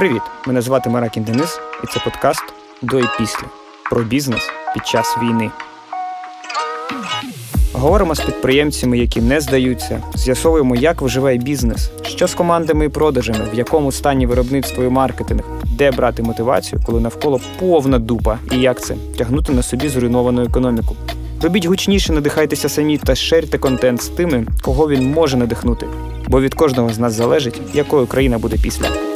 Привіт! Мене звати Маракін Денис, і це подкаст до і після про бізнес під час війни. Говоримо з підприємцями, які не здаються, з'ясовуємо, як виживає бізнес, що з командами і продажами, в якому стані виробництво і маркетинг, де брати мотивацію, коли навколо повна дупа, і як це тягнути на собі зруйновану економіку. Робіть гучніше, надихайтеся самі та шерте контент з тими, кого він може надихнути. Бо від кожного з нас залежить, якою країна буде після.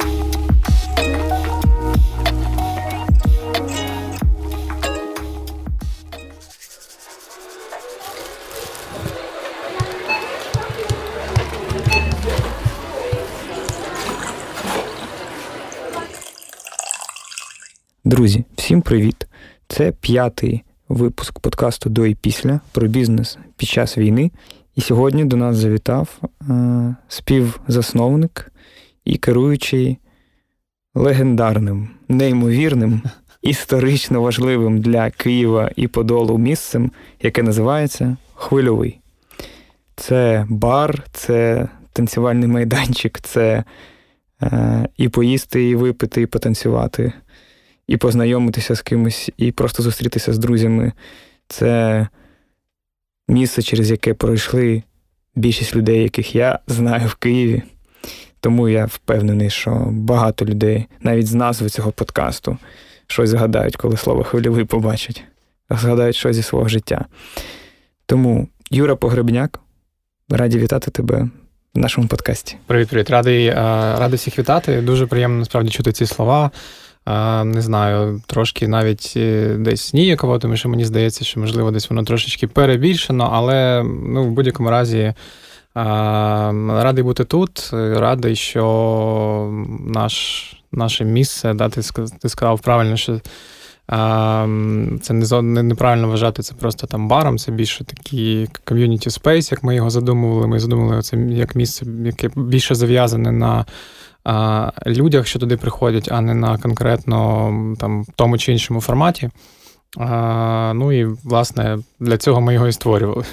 Привіт! Це п'ятий випуск подкасту до і після про бізнес під час війни. І сьогодні до нас завітав е, співзасновник і керуючий легендарним, неймовірним, історично важливим для Києва і Подолу місцем, яке називається Хвильовий. Це бар, це танцювальний майданчик, це е, і поїсти, і випити, і потанцювати і познайомитися з кимось, і просто зустрітися з друзями. Це місце, через яке пройшли більшість людей, яких я знаю в Києві. Тому я впевнений, що багато людей, навіть з назви цього подкасту, щось згадають, коли слово хвильовий побачать, згадають щось зі свого життя. Тому, Юра Погребняк, раді вітати тебе в нашому подкасті. Привіт, привіт, радий, радий всіх вітати. Дуже приємно насправді чути ці слова. Не знаю, трошки навіть е, десь ніяково, тому що мені здається, що, можливо, десь воно трошечки перебільшено, але ну, в будь-якому разі радий бути тут. Радий, що наш, наше місце, да, ти сказав правильно, що це не неправильно вважати це просто там баром, це більше такий community space, як ми його задумували. Ми задумували це як місце, яке більше зав'язане на людях, що туди приходять, а не на конкретно там тому чи іншому форматі. А, Ну і власне для цього ми його і створювали.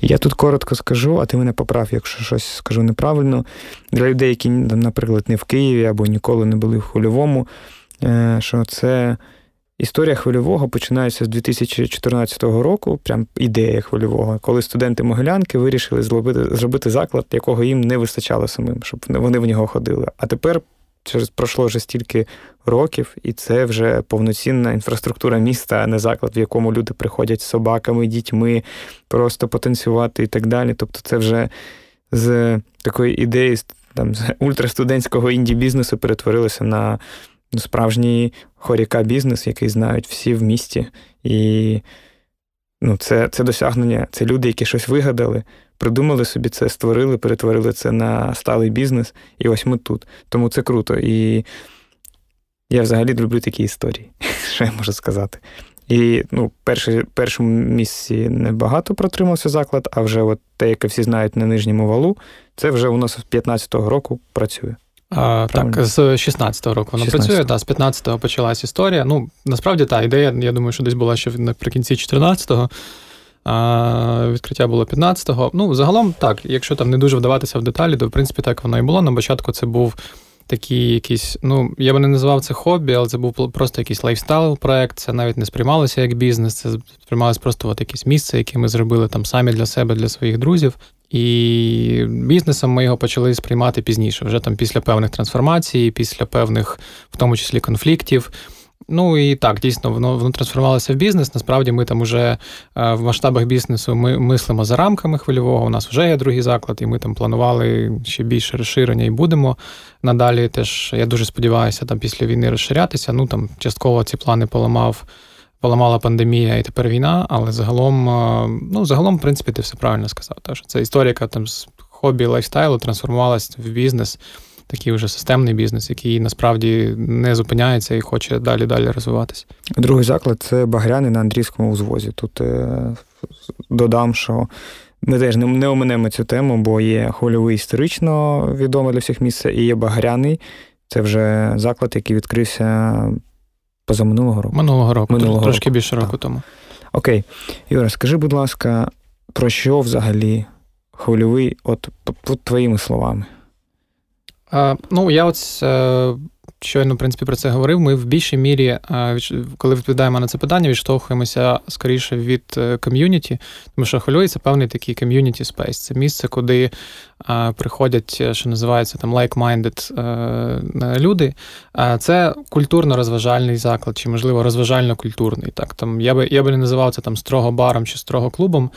Я тут коротко скажу, а ти мене поправ, якщо щось скажу неправильно. Для людей, які, наприклад, не в Києві або ніколи не були в хвильовому, е, що це Історія хвильового починається з 2014 року, прям ідея хвильового, коли студенти Могилянки вирішили зробити зробити заклад, якого їм не вистачало самим, щоб вони в нього ходили. А тепер через пройшло вже стільки років, і це вже повноцінна інфраструктура міста, а не заклад, в якому люди приходять з собаками, дітьми, просто потанцювати і так далі. Тобто, це вже з такої ідеї там, з ультрастудентського інді-бізнесу перетворилося на справжній хоріка бізнес, який знають всі в місті. І ну, це це досягнення. Це люди, які щось вигадали, придумали собі це, створили, перетворили це на сталий бізнес. І ось ми тут. Тому це круто. І я взагалі люблю такі історії, що я можу сказати. І ну, перший, першому місці небагато протримався заклад, а вже от те, яке всі знають на нижньому валу, це вже у нас з 2015 року працює. А, Так, з 16-го року воно 16 працює, да, з 15-го почалась історія. Ну, насправді та ідея, я думаю, що десь була ще наприкінці 14-го. А, Відкриття було 15-го. Ну, загалом, так, якщо там не дуже вдаватися в деталі, то в принципі так воно і було. На початку це був такий якийсь, ну, я би не називав це хобі, але це був просто якийсь лайфстайл-проект. Це навіть не сприймалося як бізнес, це сприймалося просто от якесь місце, яке ми зробили там самі для себе, для своїх друзів. І бізнесом ми його почали сприймати пізніше, вже там після певних трансформацій, після певних, в тому числі, конфліктів. Ну і так, дійсно, воно воно трансформувалося в бізнес. Насправді, ми там вже е, в масштабах бізнесу ми мислимо за рамками хвильового. У нас вже є другий заклад, і ми там планували ще більше розширення і будемо надалі. Теж я дуже сподіваюся, там після війни розширятися. Ну там частково ці плани поламав поламала пандемія і тепер війна, але загалом, ну, загалом, в принципі, ти все правильно сказав. Так, що Це історія, яка там з хобі лайфстайлу трансформувалась в бізнес, такий вже системний бізнес, який насправді не зупиняється і хоче далі далі розвиватися. Другий заклад це Багряни на Андрійському узвозі. Тут е, додам, що. Ми теж не оминемо цю тему, бо є хвильовий історично відомий для всіх місце, і є Багряний. Це вже заклад, який відкрився позаминулого року. Минулого року, Минулого трошки року. більше року так. тому. Окей. Юра, скажи, будь ласка, про що взагалі хвильовий, от, от твоїми словами? А, Ну, я е, щойно в принципі про це говорив. Ми в більшій мірі, коли відповідаємо на це питання, відштовхуємося скоріше від community, тому що Хвильовий це певний такий community space. Це місце, куди приходять, що називається там like-minded люди. Це культурно-розважальний заклад, чи, можливо, розважально-культурний. Так, там Я би я би не називав це там строго баром чи строго клубом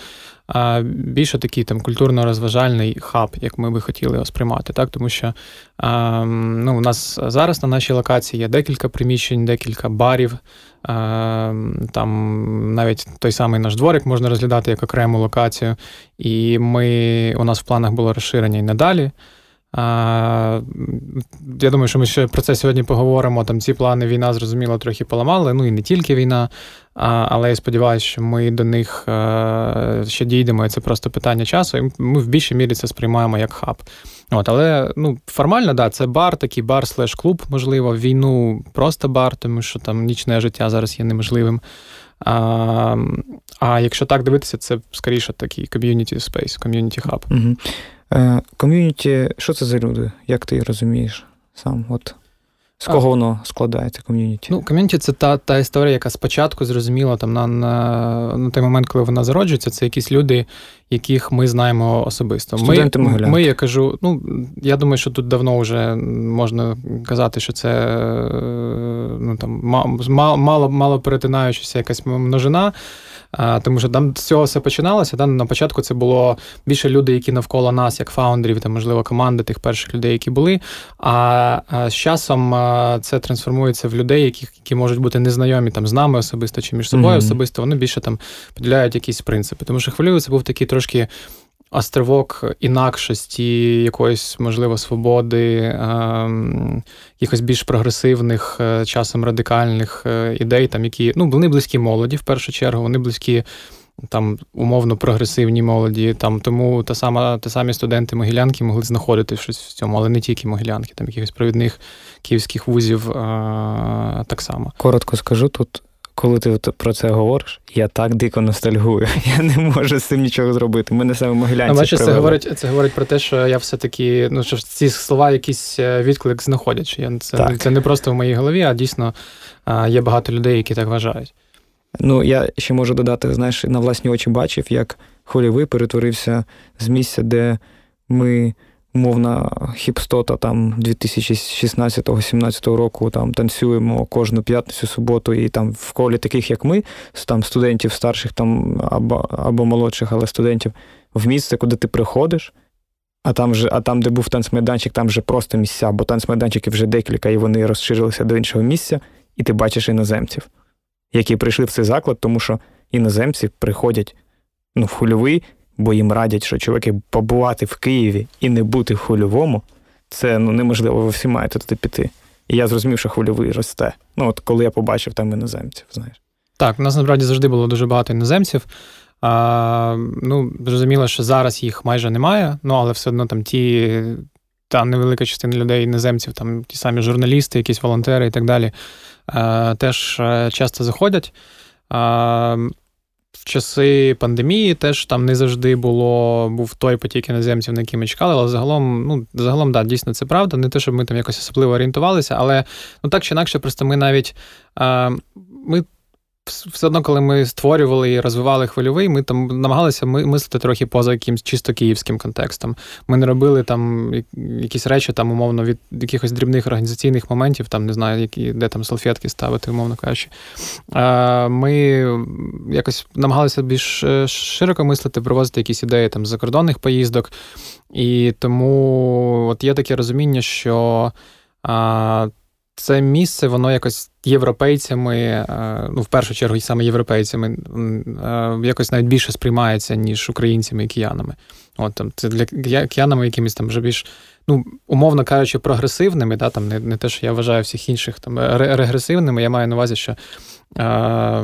а більше такий там культурно-розважальний хаб, як ми би хотіли його сприймати. Так? Тому що а, ну, у нас зараз на нашій локації є декілька приміщень, декілька барів. А, там навіть той самий наш дворик можна розглядати як окрему локацію. І ми, у нас в планах було розширення і надалі. Я думаю, що ми ще про це сьогодні поговоримо. Там ці плани війна, зрозуміло, трохи поламали. Ну і не тільки війна, але я сподіваюся, що ми до них а, ще дійдемо. і Це просто питання часу. І ми в більшій мірі це сприймаємо як хаб. От, Але ну, формально, да, це бар, такий бар слеш клуб, можливо, війну просто бар, тому що там нічне життя зараз є неможливим. А а якщо так дивитися, це скоріше такий community space, community hub. Е, community, що це за люди? Як ти розумієш сам? От з кого а, воно складається community? Ну, community це та та історія, яка спочатку зрозуміла там на на, на той момент, коли вона зароджується, це якісь люди, яких ми знаємо особисто. Студенти ми, ми, я кажу, ну я думаю, що тут давно вже можна казати, що це ну там мало мало перетинаючися якась множина. Тому що там з цього все починалося. Там на початку це було більше людей, які навколо нас, як фаундерів, та можливо команди тих перших людей, які були. А з часом це трансформується в людей, які які можуть бути незнайомі там з нами особисто чи між собою mm-hmm. особисто. Вони більше там поділяють якісь принципи. Тому що хвилюю це був такий трошки островок інакшості, якоїсь, можливо, свободи, ем, якихось більш прогресивних, е, часом радикальних е, ідей, там, які ну, вони близькі молоді в першу чергу, вони близькі. Там умовно прогресивні молоді, там тому та сама, та самі студенти могилянки могли знаходити щось в цьому, але не тільки могилянки, там якихось провідних київських вузів а, так само. Коротко скажу тут коли ти про це говориш, я так дико ностальгую. Я не можу з цим нічого зробити. Ми саме могилянці Бачиш, це говорить це говорить про те, що я все-таки, ну що ці слова якийсь е, відклик знаходять. Я, Це це не просто в моїй голові, а дійсно є багато людей, які так вважають. Ну, я ще можу додати, знаєш, на власні очі бачив, як хвильовий перетворився з місця, де ми умовна хіпстота там 2016-17 року там танцюємо кожну п'ятницю, суботу, і там в колі таких, як ми, там студентів старших там або або молодших, але студентів, в місце, куди ти приходиш, а там, же, а там, де був танцмайданчик, там вже просто місця, бо танцмайданчиків вже декілька, і вони розширилися до іншого місця, і ти бачиш іноземців, які прийшли в цей заклад, тому що іноземці приходять ну, в хульовий бо їм радять, що чоловіки побувати в Києві і не бути в хвильовому, це ну, неможливо, ви всі маєте туди піти. І я зрозумів, що хвильовий росте. Ну, от коли я побачив там іноземців, знаєш. Так, у нас насправді завжди було дуже багато іноземців. А, Ну, зрозуміло, що зараз їх майже немає, ну але все одно там ті. Та невелика частина людей, іноземців, там ті самі журналісти, якісь волонтери і так далі, теж е, часто заходять в часи пандемії теж там не завжди було, був той потік іноземців, на який ми чекали, але загалом, ну, загалом, да, дійсно це правда. Не те, щоб ми там якось особливо орієнтувалися, але ну так чи інакше, просто ми навіть. Ми все одно, коли ми створювали і розвивали хвильовий, ми там намагалися мислити трохи поза якимсь чисто київським контекстом. Ми не робили там якісь речі, там, умовно, від якихось дрібних організаційних моментів, там не знаю, які, де там салфетки ставити, умовно кажучи. Ми якось намагалися більш е, широко мислити, привозити якісь ідеї там з закордонних поїздок. І тому от є таке розуміння, що це місце, воно якось європейцями, е, ну в першу чергу, саме європейцями, е, якось навіть більше сприймається, ніж українцями і киянами. От там це для киянами якимись там вже більш, ну, умовно кажучи, прогресивними, да, там не не те, що я вважаю всіх інших там регресивними, я маю на увазі, що а,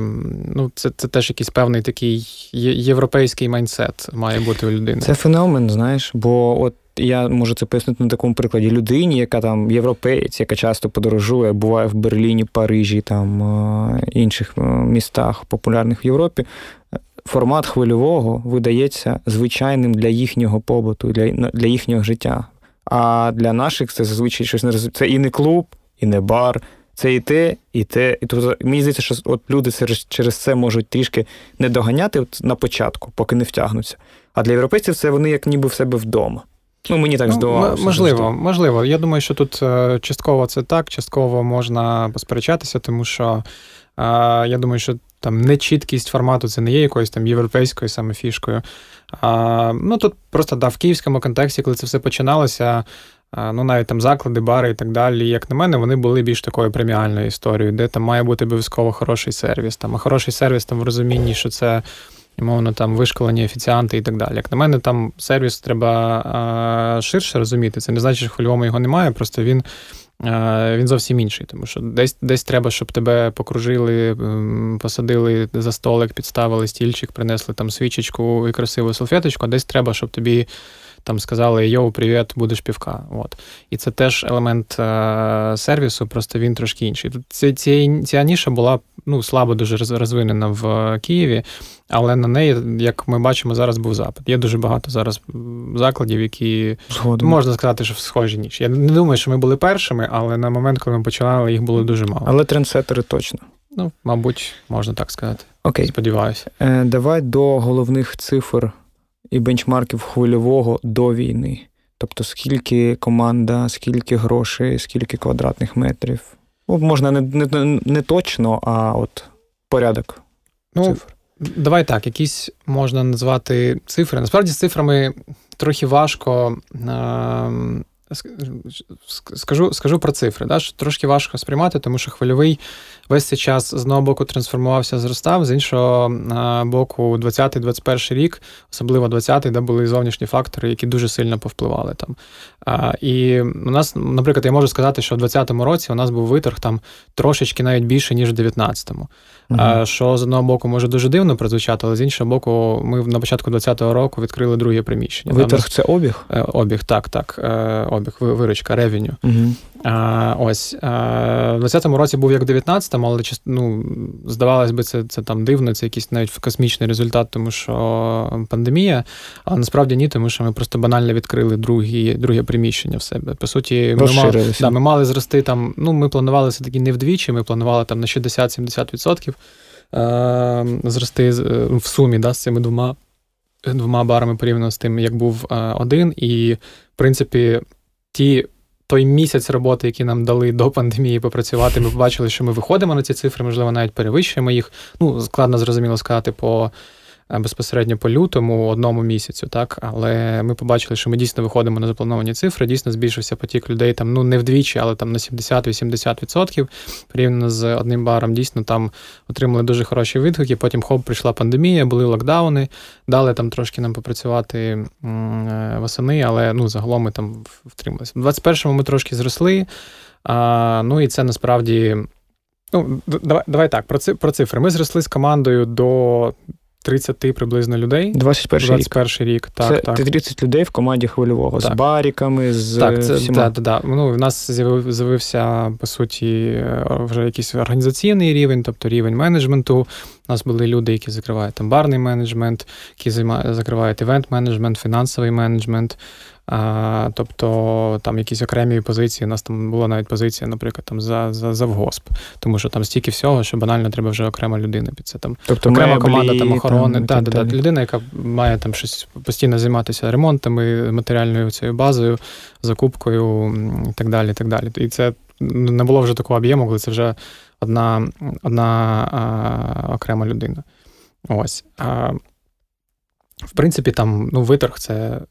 ну, Це це теж якийсь певний такий європейський майнсет має бути у людини. Це феномен, знаєш, бо от я можу це пояснити на такому прикладі людині, яка там європеєць, яка часто подорожує, буває в Берліні, Парижі, там інших містах, популярних в Європі. Формат хвильового видається звичайним для їхнього побуту, для для їхнього життя. А для наших це зазвичай щось не Це і не клуб, і не бар. Це і те, і те. І тобто, мені здається, що от люди через це можуть трішки не доганяти на початку, поки не втягнуться. А для європейців це вони як ніби в себе вдома. Ну, мені так ну, здавалося. Можливо, можливо. Я думаю, що тут е, частково це так, частково можна посперечатися, тому що е, я думаю, що там нечіткість формату це не є якоюсь там європейською саме фішкою. А, Ну тут просто да, в київському контексті, коли це все починалося, ну навіть там заклади, бари і так далі, як на мене, вони були більш такою преміальною історією, де там має бути обов'язково хороший сервіс. Там, А хороший сервіс там в розумінні, що це. Мовно, там вишколені офіціанти і так далі. Як на мене, там сервіс треба ширше розуміти. Це не значить, що в його немає, просто він він зовсім інший. Тому що десь десь треба, щоб тебе покружили, посадили за столик, підставили стільчик, принесли там свічечку і красиву салфеточку, а десь треба, щоб тобі там сказали Йоу, привіт, будеш півка. От. І це теж елемент е- сервісу, просто він трошки інший. Тут ці, ці, ця ніша була ну, слабо дуже розвинена в Києві, але на неї, як ми бачимо, зараз був запит. Є дуже багато зараз закладів, які Згодом. можна сказати, що в схожі ніч. Я не думаю, що ми були першими, але на момент, коли ми починали, їх було дуже мало. Але трендсетери точно. Ну, мабуть, можна так сказати. Окей. Сподіваюся. Е, Давай до головних цифр і бенчмарків хвильового до війни. Тобто, скільки команда, скільки грошей, скільки квадратних метрів. Ну, Можна не не, не точно, а от порядок ну, цифр. Давай так, якісь можна назвати цифри. Насправді з цифрами трохи важко. Е- Скажу скажу про цифри, да, що трошки важко сприймати, тому що хвильовий весь цей час з одного боку трансформувався, зростав, з іншого боку, 20-21 рік, особливо 20-й, де були зовнішні фактори, які дуже сильно повпливали там. І у нас, наприклад, я можу сказати, що в 20-му році у нас був виторг там трошечки навіть більше, ніж в 19-му. Uh-huh. Що з одного боку може дуже дивно прозвучати, але з іншого боку, ми на початку 20-го року відкрили друге приміщення. Виторг це обіг? Е, обіг, так, так. Е, обіг, виручка, ревеню. Uh-huh. Ось в 20-му році був як в 19-му, але ну, здавалось би, це це там дивно, це якийсь навіть космічний результат, тому що пандемія. Але насправді ні, тому що ми просто банально відкрили другі, друге приміщення в себе. По суті, ми мали, да, ми мали зрости там. Ну, ми планували все таки не вдвічі, ми планували там на 60-70% е, зрости е, в сумі да, з цими двома двома барами порівняно з тим, як був е, один. І, в принципі, ті той місяць роботи, який нам дали до пандемії попрацювати, ми побачили, що ми виходимо на ці цифри, можливо, навіть перевищуємо їх. Ну, складно зрозуміло сказати по. Е, безпосередньо по лютому одному місяцю, так але ми побачили, що ми дійсно виходимо на заплановані цифри. Дійсно збільшився потік людей там ну не вдвічі, але там на 70-80% порівняно з одним баром. Дійсно там отримали дуже хороші відгуки. Потім хоп, прийшла пандемія, були локдауни, дали там трошки нам попрацювати е, восени, але ну загалом ми там втрималися. У 21-му ми трошки зросли. А, Ну і це насправді. Ну, давай давай так, про цифри. Ми зросли з командою до 30 приблизно людей. 21 21 рік. рік. Так, це так. 30 людей в команді хвильового так. з баріками, з так, це, всіма. Так, да. Ну, в нас з'явився, по суті, вже якийсь організаційний рівень, тобто рівень менеджменту. У нас були люди, які закривають там барний менеджмент, які закривають івент-менеджмент, фінансовий менеджмент. А, Тобто там якісь окремі позиції. У нас там була навіть позиція, наприклад, там за за завгосп, тому що там стільки всього, що банально треба вже окрема людина під це. Там тобто окрема команда там охорони, там, та, та, та, людина, яка має там щось постійно займатися ремонтами, матеріальною цією базою, закупкою і так далі. І так далі. І це не було вже такого об'єму, коли це вже одна одна а, окрема людина. Ось. А, В принципі, там ну, виторг це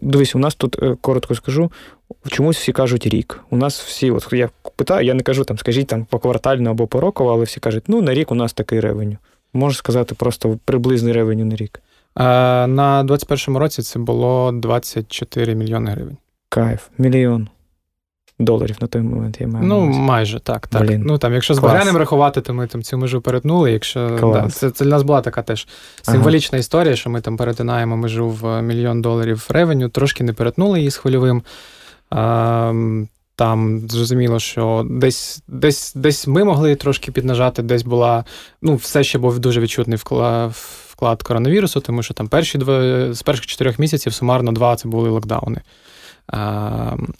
Дивись, у нас тут е, коротко скажу, чомусь всі кажуть рік. У нас всі, от я питаю, я не кажу там, скажіть там по квартально або по роково, але всі кажуть, ну на рік у нас такий ревеню. Можеш сказати просто приблизний ревеню на рік. На 21-му році це було 24 мільйони гривень. Кайф, мільйон доларів на той момент я маю. Ну, майже так. так. Блін. Ну там, Якщо з Багряним рахувати, то ми там цю межу перетнули. Якщо да, Це це для нас була така теж символічна ага. історія, що ми там перетинаємо межу в мільйон доларів ревеню, трошки не перетнули її з хвильовим. А, там зрозуміло, що десь десь, десь ми могли трошки піднажати, десь була. Ну, все ще був дуже відчутний вклад вклад коронавірусу, тому що там перші два з перших чотирьох місяців сумарно два це були локдауни.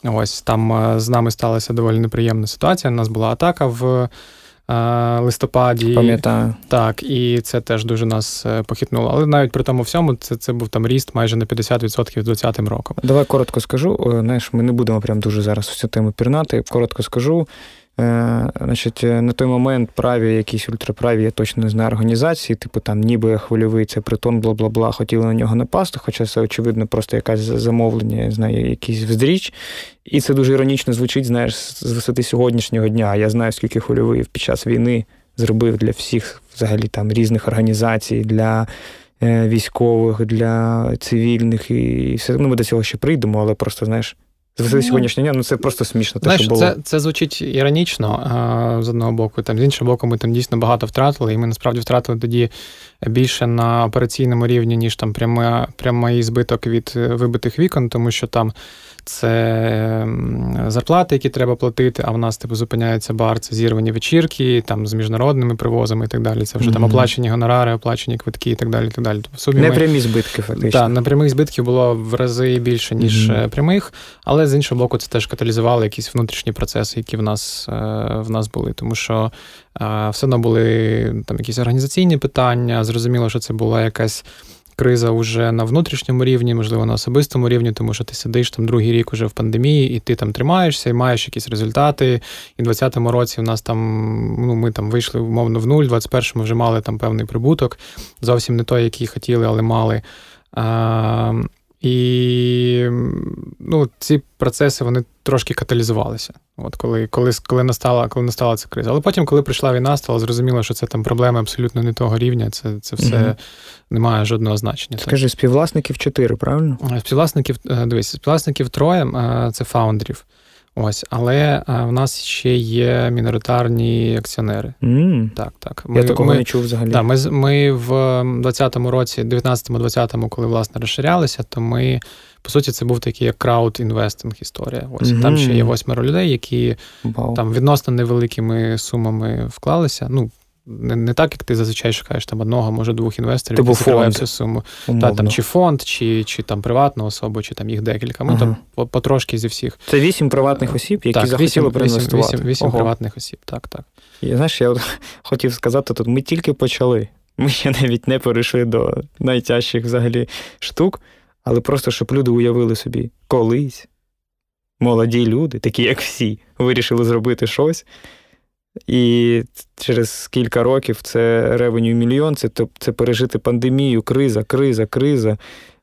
Ось там з нами сталася доволі неприємна ситуація. У нас була атака в листопаді. Пам'ятаю. Так, і це теж дуже нас е, похитнуло. Але навіть при тому всьому це це був там ріст майже на 50% з 20 роком. Давай коротко скажу. Знаєш, ми не будемо прям дуже зараз всю тему пірнати. Коротко скажу. Е, значить, е, На той момент праві, якісь ультраправі, я точно не знаю організації, типу там ніби хвильовий, це притон, бла бла бла, хотіли на нього напасти, хоча це, очевидно, просто якась замовлення, я знаю, якийсь вздріч. І це дуже іронічно звучить, знаєш, з висоти сьогоднішнього дня. Я знаю, скільки хвильовий під час війни зробив для всіх взагалі там різних організацій, для е, військових, для цивільних і все. Ну, ми до цього ще прийдемо, але просто, знаєш. З ну, сьогоднішнього дня, ну це просто смішно. Те, Знаєш, що було. Це це звучить іронічно з одного боку. Там, З іншого боку, ми там дійсно багато втратили, і ми насправді втратили тоді більше на операційному рівні, ніж там прямий збиток від е, вибитих вікон, тому що там це зарплати, які треба платити, а в нас типу зупиняється бар, це зірвані вечірки, там з міжнародними привозами і так далі. Це вже mm-hmm. там оплачені гонорари, оплачені квитки і так далі. І так далі. Тобто, не прямі збитки, фактично. Так, на прямих збитків було в рази більше, ніж mm-hmm. прямих, але з іншого боку, це теж каталізувало якісь внутрішні процеси, які в нас е, в нас були. Тому що е, все одно були там якісь організаційні питання. Зрозуміло, що це була якась криза вже на внутрішньому рівні, можливо, на особистому рівні, тому що ти сидиш там другий рік уже в пандемії, і ти там тримаєшся і маєш якісь результати. І в 2020 році в нас там ну, ми там вийшли умовно в нуль, в 21-му вже мали там певний прибуток, зовсім не той, який хотіли, але мали. І ну, ці процеси вони трошки каталізувалися. От коли коли, коли, настала коли настала ця криза. Але потім, коли прийшла війна, стало зрозуміло, що це там проблеми абсолютно не того рівня. Це це все угу. не має жодного значення. Скажи, співвласників чотири, правильно? Е, співвласників, е, дивись, співвласників троє е, це фаундерів. Ось, але в нас ще є міноритарні акціонери. Mm. Так, так. Ми, Я такого ми, не чув взагалі. Так, ми ми в 20-му році, 19-20-му, коли власне розширялися, то ми по суті, це був такий як crowd-investing історія. Ось mm-hmm. там ще є восьмеро людей, які wow. там відносно невеликими сумами вклалися. Ну, не не так, як ти зазвичай шукаєш там одного, може двох інвесторів, які закривають всю суму. Та, там, Чи фонд, чи чи там приватну особу, чи там їх декілька. Ми ага. там потрошки зі всіх. Це вісім приватних осіб, які так, захотіли проінвестувати. Вісім, вісім приватних осіб, так, так. І знаєш, я от хотів сказати тут, ми тільки почали. Ми ще навіть не перейшли до найтяжчих взагалі штук. Але просто щоб люди уявили собі, колись молоді люди, такі як всі, вирішили зробити щось. І через кілька років це ревеню мільйон, це це пережити пандемію, криза, криза, криза,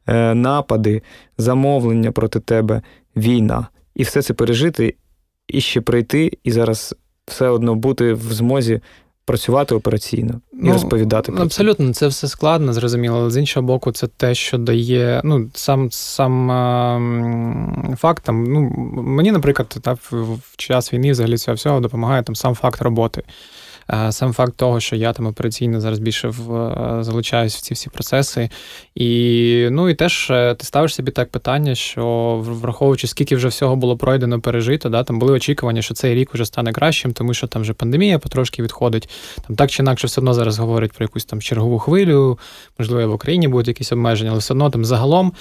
е, напади, замовлення проти тебе, війна. І все це пережити, і ще прийти, і зараз все одно бути в змозі працювати операційно і ну, розповідати про абсолютно. Це все складно, зрозуміло. Але з іншого боку, це те, що дає. Ну, сам сам е, факт там. Ну мені, наприклад, та, в, в час війни взагалі цього всього допомагає там сам факт роботи. Е, сам факт того, що я там операційно зараз більше в, е, залучаюсь в ці всі процеси. І ну і теж е, ти ставиш собі так питання, що враховуючи, скільки вже всього було пройдено, пережито, да, там були очікування, що цей рік вже стане кращим, тому що там вже пандемія потрошки відходить. Там так чи інакше, все одно зараз говорять про якусь там чергову хвилю, можливо, в Україні будуть якісь обмеження, але все одно там загалом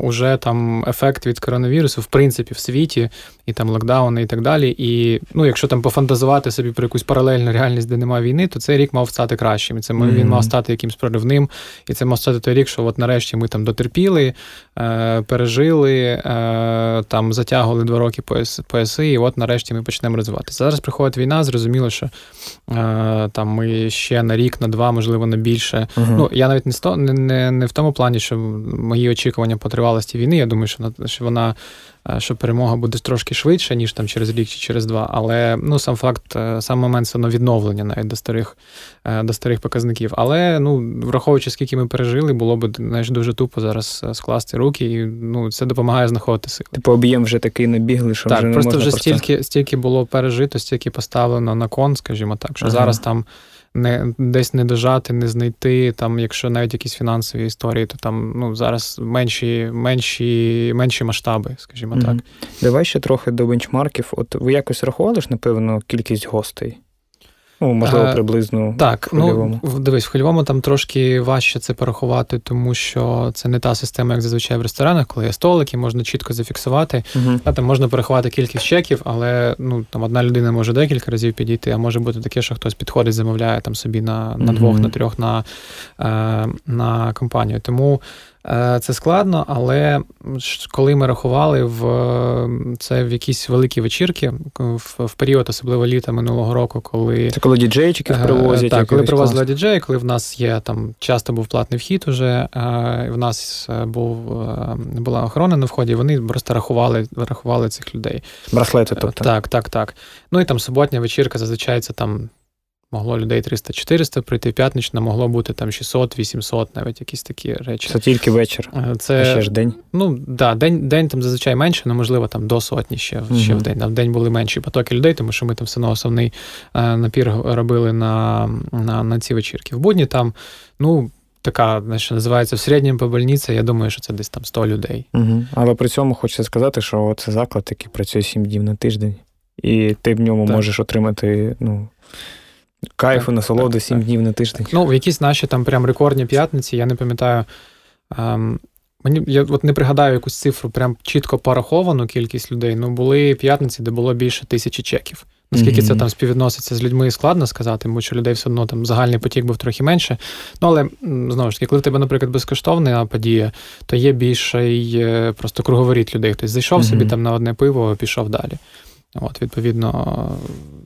уже там ефект від коронавірусу, в принципі, в світі, і там локдауни і так далі. І ну, якщо там пофантазувати собі про якусь паралельну реальність реальність, де немає війни, то цей рік мав стати кращим. І це mm-hmm. він мав стати якимсь проривним. І це мав стати той рік, що от нарешті ми там дотерпіли, е, пережили, е, там затягували два роки пояс, пояси, і от нарешті ми почнемо розвиватися. Зараз приходить війна, зрозуміло, що е, там ми ще на рік, на два, можливо, на більше. Mm-hmm. Ну, я навіть не, сто, не, не, не в тому плані, що мої очікування по тривалості війни. Я думаю, що, що вона. Е, що перемога буде трошки швидше, ніж там через рік чи через два. Але ну сам факт, е, сам момент все одно відновлення навіть до старих е, до старих показників. Але ну, враховуючи, скільки ми пережили, було б знаєш, дуже тупо зараз скласти руки, і ну це допомагає знаходити сили. Типу об'єм вже такий набіглий, що так, вже не просто можна вже просто... стільки стільки було пережито, стільки поставлено на кон, скажімо так, що ага. зараз там не десь не дожати, не знайти. Там, якщо навіть якісь фінансові історії, то там ну зараз менші, менші, менші масштаби, скажімо mm-hmm. так. Давай ще трохи до бенчмарків. От ви якось рахували ж, напевно, кількість гостей? Ну, можливо, е, приблизно. Так, в хвильовому. ну дивись, в хвильовому там трошки важче це порахувати, тому що це не та система, як зазвичай в ресторанах, коли є столики, можна чітко зафіксувати. Угу. А там можна порахувати кількість чеків, але ну там одна людина може декілька разів підійти, а може бути таке, що хтось підходить, замовляє там собі на на двох, угу. на трьох на, е, на компанію. Тому. Е, це складно, але коли ми рахували в це в якісь великі вечірки, в, в період, особливо літа минулого року, коли це коли діджейчиків е, привозять. Так, коли привозили діджеї, коли в нас є там часто був платний вхід, уже в нас е, був була охорона на вході, вони просто рахували рахували цих людей. Браслети, тобто так, так, так. Ну і там суботня вечірка зазвичай це там Могло людей 300-400 прийти п'ятнична, могло бути там 600-800, навіть якісь такі речі. Це тільки вечір. Е, це а ще ж день. Ну да, день день там зазвичай менше, але можливо там до сотні ще угу. ще в день. В день були менші потоки людей, тому що ми там все одно основний е, напір робили на на, на ці вечірки. В будні там, ну. Така, що називається в середньому по больниці, я думаю, що це десь там 100 людей. Угу. Але при цьому хочеться сказати, що це заклад, який працює 7 днів на тиждень, і ти в ньому так. можеш отримати ну, Кайфу, насолоди, сім днів на тиждень. Ну, в якісь наші там прям рекордні п'ятниці, я не пам'ятаю. Ем, мені я от не пригадаю якусь цифру, прям чітко пораховану кількість людей. Ну, були п'ятниці, де було більше тисячі чеків. Наскільки mm-hmm. це там співвідноситься з людьми, складно сказати, тому що людей все одно там загальний потік був трохи менше. Ну, але знову ж таки, коли в тебе, наприклад, безкоштовна подія, то є більший е, просто круговоріт людей. Хтось зайшов mm-hmm. собі там на одне пиво, пішов далі. От, Відповідно,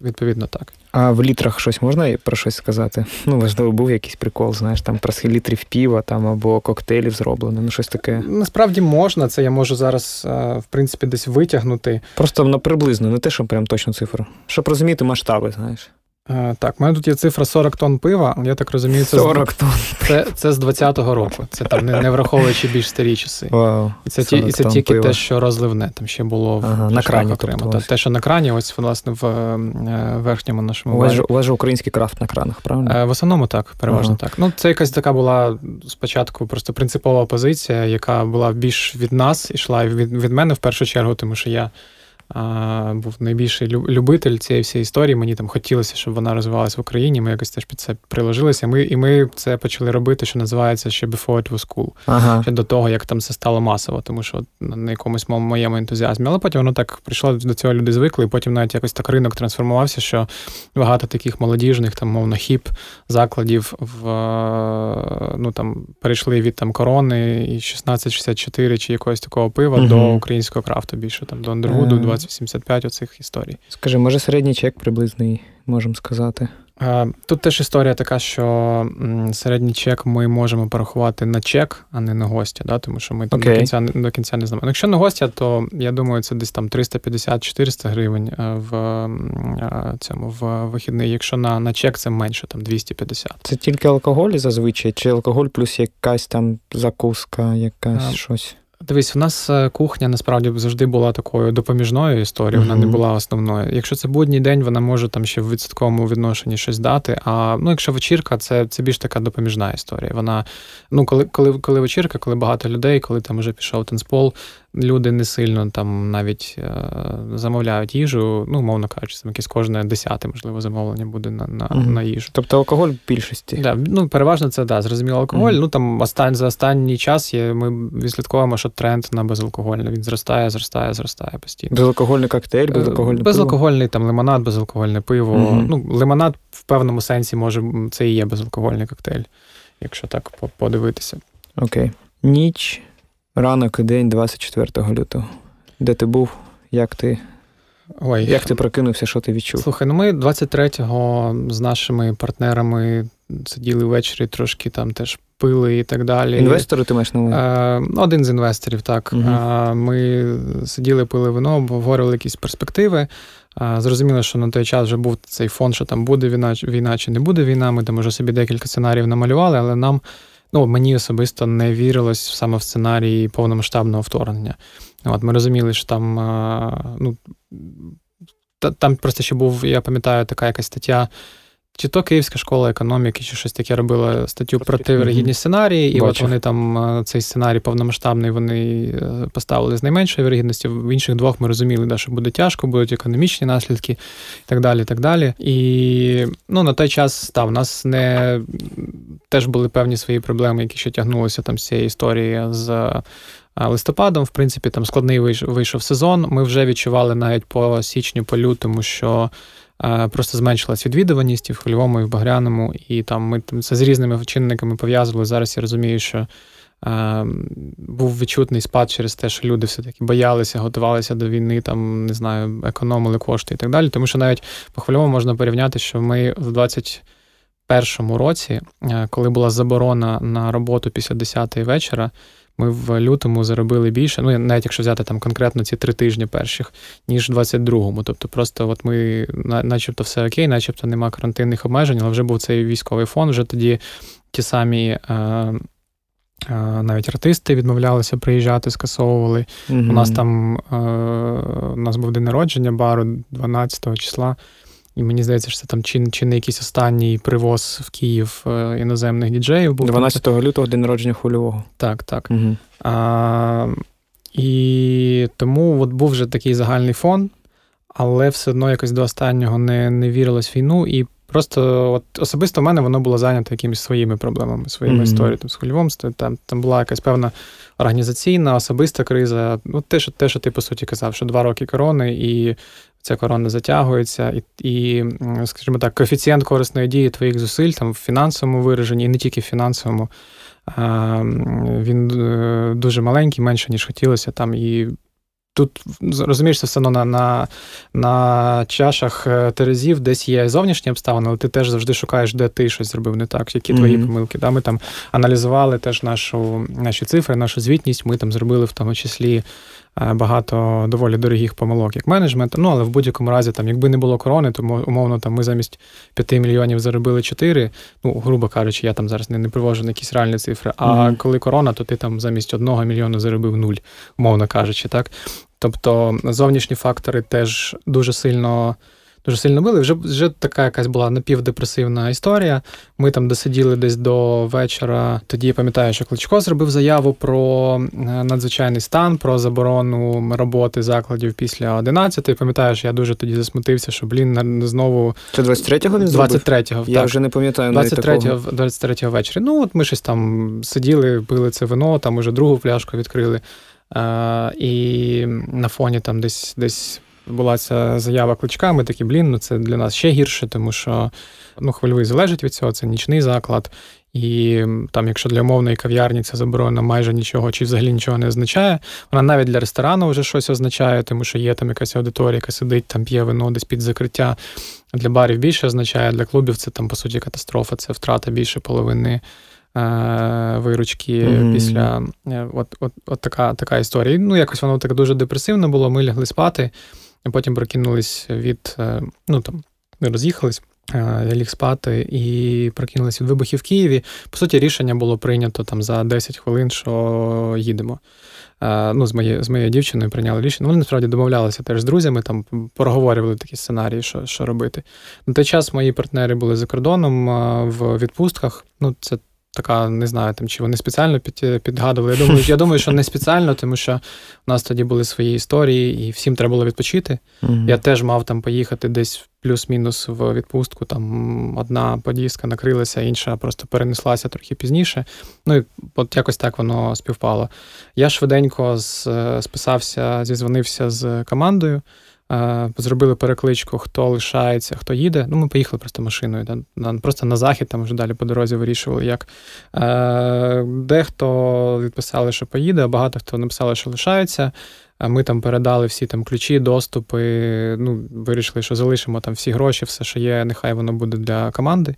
відповідно, так. А в літрах щось можна про щось сказати? Ну, важливо, був якийсь прикол, знаєш, там про літрів піва там або коктейлів зроблено, ну щось таке. Насправді можна, це я можу зараз, в принципі, десь витягнути. Просто ну, приблизно, не те, що прям точну цифру. Щоб розуміти масштаби, знаєш. Е, так, у мене тут є цифра 40 тонн пива, я так розумію, це 40 тонн. Це це з 20-го року. Це там не, не враховуючи більш старі часи. Вау, І це ті, і це тільки пива. те, що розливне. Там ще було ага, на крані окремо. Тобто, те, що на крані, ось власне в е, верхньому нашому. У вас, у вас же український крафт на кранах, правильно? Е, в основному так, переважно ага. так. Ну, це якась така була спочатку просто принципова позиція, яка була більш від нас, ішла від, від мене в першу чергу, тому що я був найбільший любитель цієї всієї історії. Мені там хотілося, щоб вона розвивалася в Україні. Ми якось теж під це приложилися. Ми і ми це почали робити, що називається ще before it was cool. Ага. Ще до того, як там це стало масово, тому що на якомусь моєму ентузіазмі. Але потім воно так прийшло до цього. Люди звикли, і потім навіть якось так ринок трансформувався, що багато таких молодіжних, там, мовно, хіп закладів в ну там перейшли від там корони і 1664 чи якогось такого пива угу. до українського крафту більше там до Андервуду. 20-75 оцих історій. Скажи, може середній чек приблизний, можемо сказати? Тут теж історія така, що середній чек ми можемо порахувати на чек, а не на гостя, да? тому що ми okay. до кінця до кінця не знаємо. Якщо на гостя, то я думаю, це десь там 350-400 гривень е, в е, цьому в вихідний. Якщо на на чек це менше, там 250. Це тільки алкоголь зазвичай, чи алкоголь плюс якась там закуска, якась а, щось? Дивись, в нас е, кухня насправді завжди була такою допоміжною історією, вона не була основною. Якщо це будній день, вона може там ще в відсотковому відношенні щось дати. А ну, якщо вечірка, це це більш така допоміжна історія. Вона, ну, коли коли, коли вечірка, коли багато людей, коли там вже пішов танцпол, люди не сильно там навіть е, замовляють їжу, ну, мовно кажучи, там якесь кожне десяте, можливо, замовлення буде на на, mm-hmm. на їжу. Тобто алкоголь в більшості? Да, ну, Переважно це да, зрозуміло алкоголь. Mm-hmm. Ну там остань, за останній час є, ми відслідковуємо, що тренд на безалкогольне. Він зростає, зростає, зростає постійно. Безалкогольний коктейль, безалкогольне пиво? Безалкогольний там лимонад, безалкогольне пиво. Mm-hmm. Ну, Лимонад в певному сенсі може це і є безалкогольний коктейль, якщо так подивитися. Окей. Ніч. Ранок і день 24 лютого. Де ти був? Як ти Ой. Як ти прокинувся, що ти відчув? Слухай, ну ми 23-го з нашими партнерами сиділи ввечері, трошки там теж пили і так далі. Інвестори ти маєш на увазі? Е, Один з інвесторів, так. Угу. Ми сиділи, пили вино, обговорювали якісь перспективи. Е, зрозуміло, що на той час вже був цей фон, що там буде війна, війна чи не буде війна. Ми там вже собі декілька сценаріїв намалювали, але нам ну, мені особисто не вірилось саме в сценарії повномасштабного вторгнення. От Ми розуміли, що там ну, там просто ще був, я пам'ятаю, така якась стаття. Чи то Київська школа економіки, чи щось таке робила статтю про вирогідні сценарії, і Бачу. от вони там е, цей сценарій повномасштабний вони е, поставили з найменшої вирогідності. В інших двох ми розуміли, да, що буде тяжко, будуть економічні наслідки і так далі. І так далі. І ну, на той час та, в нас не теж були певні свої проблеми, які ще тягнулися там з цієї історії з. Е, листопадом, в принципі, там складний вийшов сезон. Ми вже відчували навіть по січню, по лютому, що Просто зменшилась відвідуваність і в хвильовому, і в багряному, і там ми там це з різними чинниками пов'язували. Зараз я розумію, що був відчутний спад через те, що люди все-таки боялися, готувалися до війни, там, не знаю, економили кошти і так далі. Тому що навіть по хвильовому можна порівняти, що ми в 21-му році, е, коли була заборона на роботу після 10-ї вечора, ми в лютому заробили більше, ну навіть якщо взяти там конкретно ці три тижні перших, ніж в 22-му. Тобто, просто от ми, начебто, все окей, начебто нема карантинних обмежень, але вже був цей військовий фон. Вже тоді ті самі. Е, е навіть артисти відмовлялися приїжджати, скасовували. Mm-hmm. У нас там е, у нас був день народження бару 12 числа. І мені здається, що це там чи, чи не якийсь останній привоз в Київ е, іноземних діджеїв. був. 12 лютого день народження хвильового. Так, так. Угу. А, І тому от був вже такий загальний фон, але все одно якось до останнього не не вірилось в війну. І просто от особисто в мене воно було зайнято якимись своїми проблемами, своїми mm-hmm. історіями з хвильовим. Там, там була якась певна організаційна, особиста криза. Ну, те, що те, що ти по суті казав, що два роки корони, і ця корона затягується, і, і, скажімо так, коефіцієнт корисної дії твоїх зусиль там в фінансовому вираженні, і не тільки в фінансовому, він е, дуже маленький, менше, ніж хотілося. там, І Тут розумієш, це все одно на на, на чашах е, терезів десь є зовнішні обставини, але ти теж завжди шукаєш, де ти щось зробив не так, які mm-hmm. твої помилки. Да? Ми там аналізували теж нашу, наші цифри, нашу звітність. Ми там зробили в тому числі багато доволі дорогих помилок як менеджмент. Ну, але в будь-якому разі, там, якби не було корони, то умовно там ми замість 5 мільйонів заробили 4. Ну, грубо кажучи, я там зараз не, не привожу на якісь реальні цифри. А mm-hmm. коли корона, то ти там замість 1 мільйона заробив 0, умовно кажучи, так. Тобто зовнішні фактори теж дуже сильно дуже сильно били. Вже вже така якась була напівдепресивна історія. Ми там досиділи десь до вечора. Тоді я пам'ятаю, що Кличко зробив заяву про е, надзвичайний стан, про заборону роботи закладів після 11. Пам'ятаю, що я дуже тоді засмутився, що блін знову Це 23-го він 23-го. Я так. вже не пам'ятаю 23-го 23-го вечора. Ну от ми щось там сиділи, пили це вино, там уже другу пляшку відкрили. Uh, і на фоні там десь десь була ця заява кличка, ми такі, блін, ну це для нас ще гірше, тому що ну, хвильовий залежить від цього, це нічний заклад. І там, якщо для умовної кав'ярні це заборона майже нічого чи взагалі нічого не означає, вона навіть для ресторану вже щось означає, тому що є там якась аудиторія, яка сидить, там п'є вино десь під закриття. Для барів більше означає, для клубів це там, по суті, катастрофа, це втрата більше половини е- виручки mm-hmm. після е, от, от, от така така історія. Ну, якось воно так дуже депресивно було, ми лягли спати. Потім прокинулись від, е, ну там, роз'їхались. Е, я ліг спати і прокинулись від вибухів в Києві. По суті, рішення було прийнято там за 10 хвилин, що їдемо. Е, ну, З моєю з моєю дівчиною прийняли рішення. Вони насправді домовлялися теж з друзями, там проговорювали такі сценарії, що що робити. На той час мої партнери були за кордоном в відпустках. Ну, це така, не знаю, там чи вони спеціально під, підгадували. Я думаю, я думаю, що не спеціально, тому що у нас тоді були свої історії, і всім треба було відпочити. Mm-hmm. Я теж мав там поїхати десь плюс-мінус в відпустку. Там одна подіска накрилася, інша просто перенеслася трохи пізніше. Ну і от якось так воно співпало. Я швиденько списався, зізвонився з командою. Е, зробили перекличку, хто лишається, хто їде. Ну, ми поїхали просто машиною. Просто на захід, там вже далі по дорозі вирішували, як. Е, дехто відписали, що поїде, а багато хто написали, що лишається. Ми там передали всі там ключі, доступи. Ну, вирішили, що залишимо там всі гроші, все, що є, нехай воно буде для команди.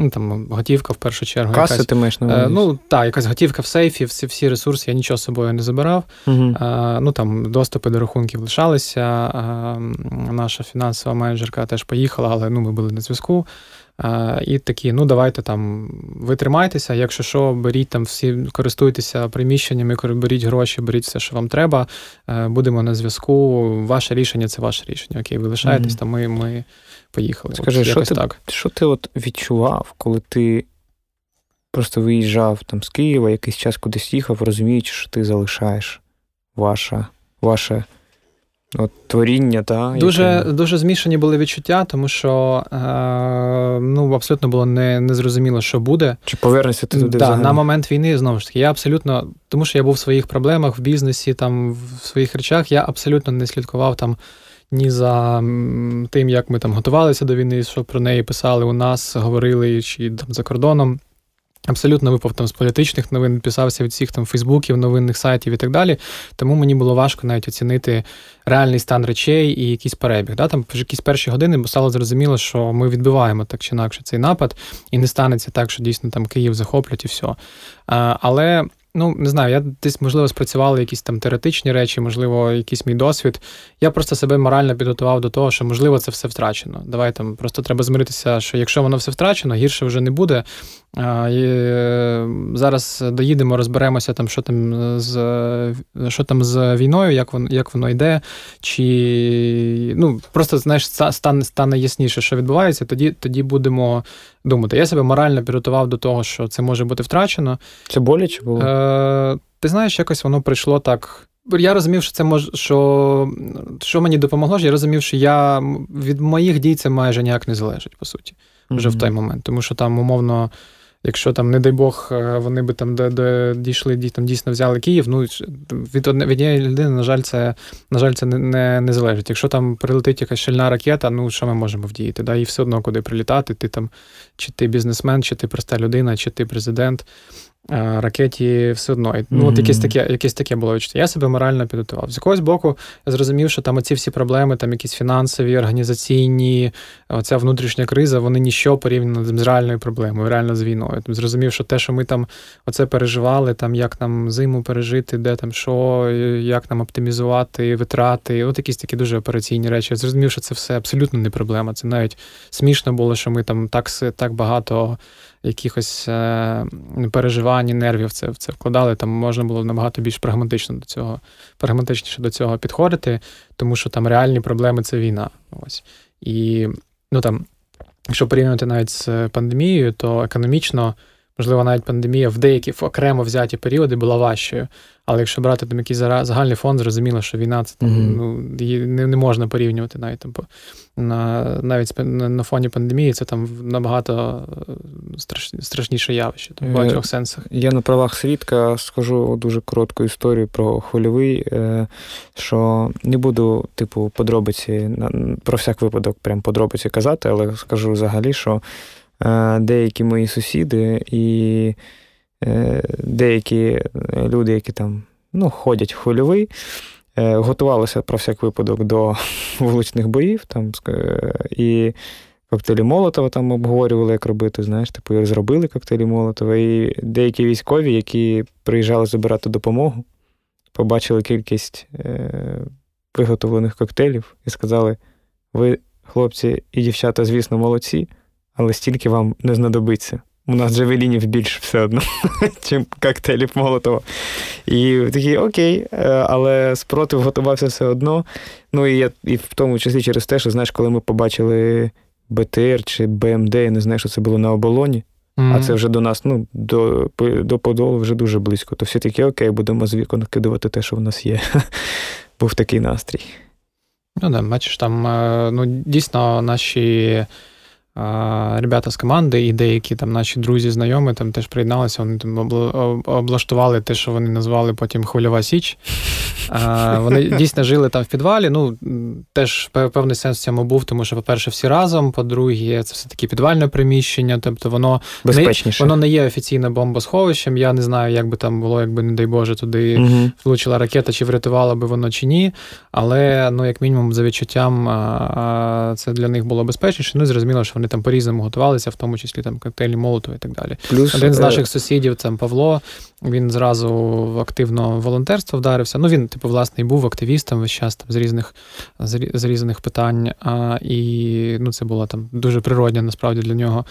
Ну, там Готівка в першу чергу. Каси якась, ти маєш на е, Ну, так, якась готівка в сейфі, всі всі ресурси, я нічого з собою не забирав. Угу. А, ну, там Доступи до рахунків лишалися. А, наша фінансова менеджерка теж поїхала, але ну, ми були на зв'язку. І такі, ну давайте там ви тримайтеся, якщо що, беріть там всі, користуйтеся приміщеннями, беріть гроші, беріть все, що вам треба. Е, будемо на зв'язку. Ваше рішення це ваше рішення. Окей, ви лишаєтесь, mm-hmm. там ми ми поїхали. Скажи, от, що ти, так. що ти от відчував, коли ти просто виїжджав там з Києва, якийсь час кудись їхав, розуміючи, що ти залишаєш ваше, ваше От Творіння, та дуже яке... дуже змішані були відчуття, тому що е, ну абсолютно було не, незрозуміло, що буде. Чи повернешся ти туди? Да, на момент війни знову ж таки. Я абсолютно, тому що я був в своїх проблемах в бізнесі, там в своїх речах, я абсолютно не слідкував там ні за тим, як ми там готувалися до війни, що про неї писали у нас, говорили чи там за кордоном. Абсолютно випав там з політичних новин, писався від всіх там Фейсбуків, новинних сайтів і так далі. Тому мені було важко навіть оцінити реальний стан речей і якийсь перебіг. Да? Там якісь перші години стало зрозуміло, що ми відбиваємо так чи інакше цей напад, і не станеться так, що дійсно там Київ захоплять і все. Але Ну, не знаю, я десь, можливо, спрацювали якісь там теоретичні речі, можливо, якийсь мій досвід. Я просто себе морально підготував до того, що, можливо, це все втрачено. Давай там просто треба змиритися, що якщо воно все втрачено, гірше вже не буде. І Зараз доїдемо, розберемося, там, що там з що там з війною, як воно як воно йде, чи ну, просто знаєш, стане стане ясніше, що відбувається, тоді тоді будемо думати. Я себе морально підготував до того, що це може бути втрачено. Це боляче було? Е, Ти знаєш, якось воно прийшло так. Я розумів, що це може, що що мені допомогло, я розумів, що я від моїх дій це майже ніяк не залежить, по суті, вже mm-hmm. в той момент. Тому що там, умовно, якщо там, не дай Бог, е, вони би там де, де дійшли, там дійсно взяли Київ, ну від однієї людини, на жаль, це на жаль, це не, не не, залежить. Якщо там прилетить якась щільна ракета, ну що ми можемо вдіяти? Да? І все одно куди прилітати, ти там, чи ти бізнесмен, чи ти проста людина, чи ти президент ракеті все одно. Ну, от якесь таке якесь таке було відчуття. Я себе морально підготував. З якогось боку, я зрозумів, що там оці всі проблеми, там якісь фінансові, організаційні, оця внутрішня криза, вони ніщо порівняно з реальною проблемою, реально з війною. Зрозумів, що те, що ми там оце переживали, там як нам зиму пережити, де там що, як нам оптимізувати витрати, от якісь такі дуже операційні речі. Я зрозумів, що це все абсолютно не проблема. Це навіть смішно було, що ми там так, так багато якихось переживань переживань, нервів це в це вкладали. Там можна було набагато більш прагматично до цього, прагматичніше до цього підходити, тому що там реальні проблеми це війна. Ось. І ну там, якщо порівнювати навіть з пандемією, то економічно. Можливо, навіть пандемія в деякі окремо взяті періоди була важчою. Але якщо брати там якийсь загальний фонд, зрозуміло, що війна це там mm-hmm. ну, її не, не можна порівнювати навіть там на навіть на, на фоні пандемії, це там набагато е, страш, страшніше явище там, в багатьох сенсах. Я на правах свідка скажу дуже коротку історію про хвильовий, е, що не буду, типу, подробиці про всяк випадок, прям подробиці казати, але скажу взагалі, що е, деякі мої сусіди і. Е, деякі люди, які там ну, ходять в хвильовий, е, готувалися про всяк випадок до вуличних боїв. там, І коктейлі Молотова там обговорювали, як робити. Знаєш, типу, зробили коктейлі Молотова. І деякі військові, які приїжджали забирати допомогу, побачили кількість е, виготовлених коктейлів і сказали: ви, хлопці і дівчата, звісно, молодці, але стільки вам не знадобиться. У нас джавелінів більше все одно, чим коктейлів Молотова. І такі окей, е, але спротив готувався все одно. Ну і я і в тому числі через те, що знаєш, коли ми побачили БТР чи БМД, я не знаю, що це було на оболоні, mm-hmm. а це вже до нас, ну, до до Подолу вже дуже близько. То всі такі окей, будемо з вікон кидувати те, що в нас є. Був такий настрій. Ну, да, бачиш, там е, ну, дійсно наші. Ребята з команди і деякі там наші друзі, знайомі там теж приєдналися, вони там облаштували те, що вони назвали потім Хвильова Січ. Вони дійсно жили там в підвалі. Ну, теж певний сенс в цьому був, тому що, по-перше, всі разом, по-друге, це все-таки підвальне приміщення, тобто воно Безпечніше. Не, воно не є офіційним бомбосховищем. Я не знаю, як би там було, якби, не дай Боже, туди угу. влучила ракета, чи врятувала би воно чи ні. Але, ну, як мінімум, за відчуттям, це для них було безпечніше. Ну, зрозуміло, що вони там по-різному готувалися, в тому числі там коктейлі Молотова і так далі. Плюс один з е, наших сусідів, там Павло, він зразу активно волонтерство вдарився. Ну він, типу, власне, і був активістом весь час там з різних з різних питань. А, І ну, це була там дуже природня насправді для нього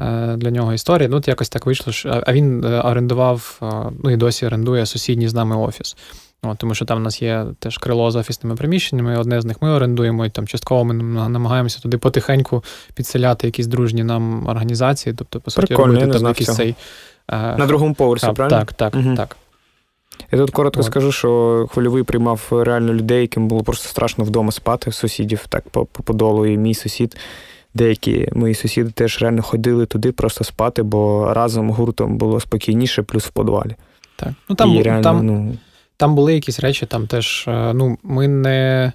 е, для нього історія. Ну, от якось так вийшло. А він орендував, ну і досі орендує сусідній з нами офіс. От, Тому що там у нас є теж крило з офісними приміщеннями, одне з них ми орендуємо, і там частково ми намагаємося туди потихеньку підселяти якісь дружні нам організації, тобто, по суті, Прикольно, робити там якийсь цей. Е, На другому поверсі, так, правильно? Так, так, угу. так. Я тут коротко От. скажу, що хвильовий приймав реально людей, яким було просто страшно вдома спати, сусідів так по подолу. І мій сусід, деякі мої сусіди теж реально ходили туди просто спати, бо разом гуртом було спокійніше, плюс в подвалі. Так. Ну, там, і реально, там... ну... Там були якісь речі, там теж, е, ну, ми не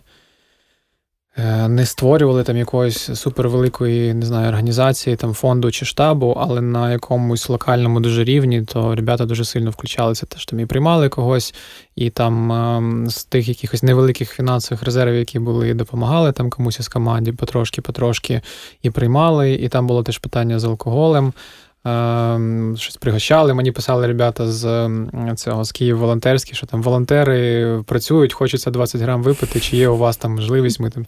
е, не створювали там якоїсь супервеликої, не знаю, організації, там фонду чи штабу, але на якомусь локальному дуже рівні, то ребята дуже сильно включалися, теж там і приймали когось, і там ем, з тих якихось невеликих фінансових резервів, які були, допомагали там комусь із команді потрошки-потрошки і приймали. І там було теж питання з алкоголем. Ем, щось пригощали. Мені писали ребята з цього з Київ волонтерські, що там волонтери працюють, хочеться 20 грам випити, чи є у вас там можливість, ми там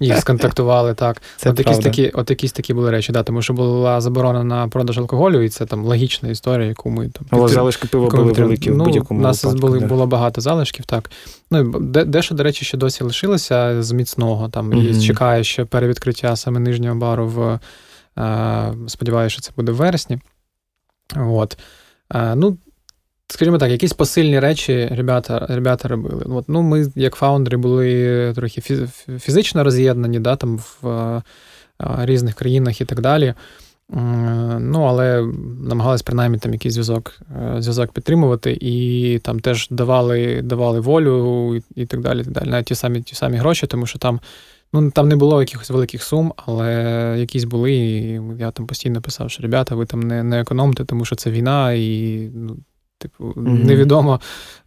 їх сконтактували. Так, це от якісь такі, от якісь такі були речі, да, тому що була заборона на продаж алкоголю, і це там логічна історія, яку ми там Але залишки пива були великі ну, в будь-якому. У нас випадку, були, да. було багато залишків, так. Ну дещо, до речі, ще досі лишилося з міцного там mm-hmm. і чекає ще перевідкриття саме нижнього бару в. Е, сподіваюся, що це буде в вересні. От. Е, ну, Скажімо так, якісь посильні речі ребята ребята робили. От, ну, Ми, як фаундери, були трохи фізично роз'єднані да, там в е, різних країнах і так далі. Ну, Але намагалися принаймні там якийсь зв'язок зв'язок підтримувати, і там теж давали давали волю і, і так далі. так далі. Навіть ті самі ті самі гроші, тому що там Ну, там не було якихось великих сум, але якісь були. і Я там постійно писав, що ребята, ви там не не економте, тому що це війна, і ну, Типу, mm-hmm. невідомо,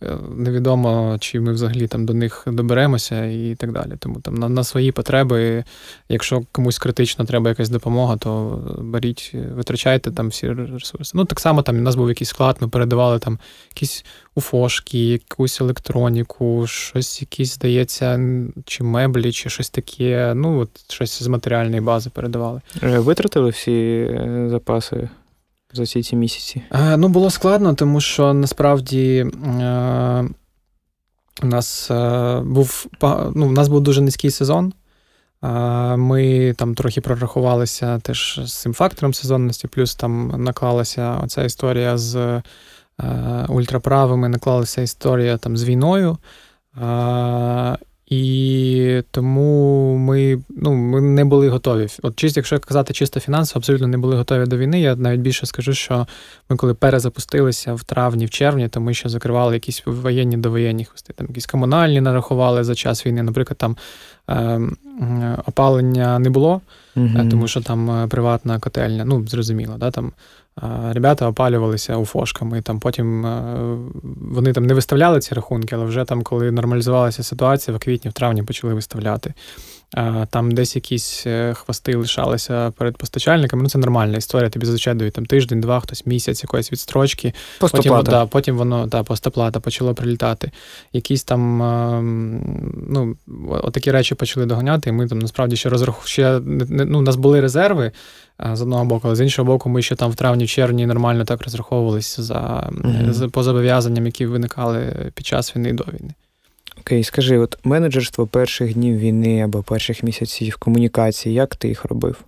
е, невідомо, чи ми взагалі там до них доберемося і так далі. Тому там на на свої потреби, якщо комусь критично треба якась допомога, то беріть, витрачайте там всі ресурси. Ну, так само там у нас був якийсь склад, ми передавали там якісь уфошки, якусь електроніку, щось якісь, здається, чи меблі, чи щось таке. Ну, от щось з матеріальної бази передавали. Е, витратили всі е, запаси? За ці ці місяці? Е, ну, було складно, тому що насправді е, у нас е, був ну, у нас був дуже низький сезон. Е, ми там трохи прорахувалися теж з цим фактором сезонності, плюс там наклалася оця історія з е, ультраправими, наклалася історія там з війною. І тому ми ну, ми не були готові. От чисто, якщо казати чисто фінансово, абсолютно не були готові до війни. Я навіть більше скажу, що ми коли перезапустилися в травні, в червні, то ми ще закривали якісь воєнні довоєнні хвости. Там якісь комунальні нарахували за час війни. Наприклад, там е, опалення не було, mm тому що там е, приватна котельня, ну зрозуміло, да, там Ребята опалювалися уфошками. Там Потім вони там не виставляли ці рахунки, але вже там, коли нормалізувалася ситуація, в квітні, в травні почали виставляти. Там десь якісь е, хвости лишалися перед постачальниками. Ну, це нормальна історія. Тобі зазвичай дають там тиждень, два, хтось місяць, якоїсь відстрочки. Потім да, потім воно та постоплата почало прилітати. Якісь там ну, отакі речі почали доганяти, і ми там насправді ще розрахували. Ще ну, у нас були резерви з одного боку, але з іншого боку, ми ще там в травні-червні нормально так розраховувалися за mm-hmm. по зобов'язанням, які виникали під час війни і до війни. Окей, скажи, от менеджерство перших днів війни або перших місяців комунікації, як ти їх робив?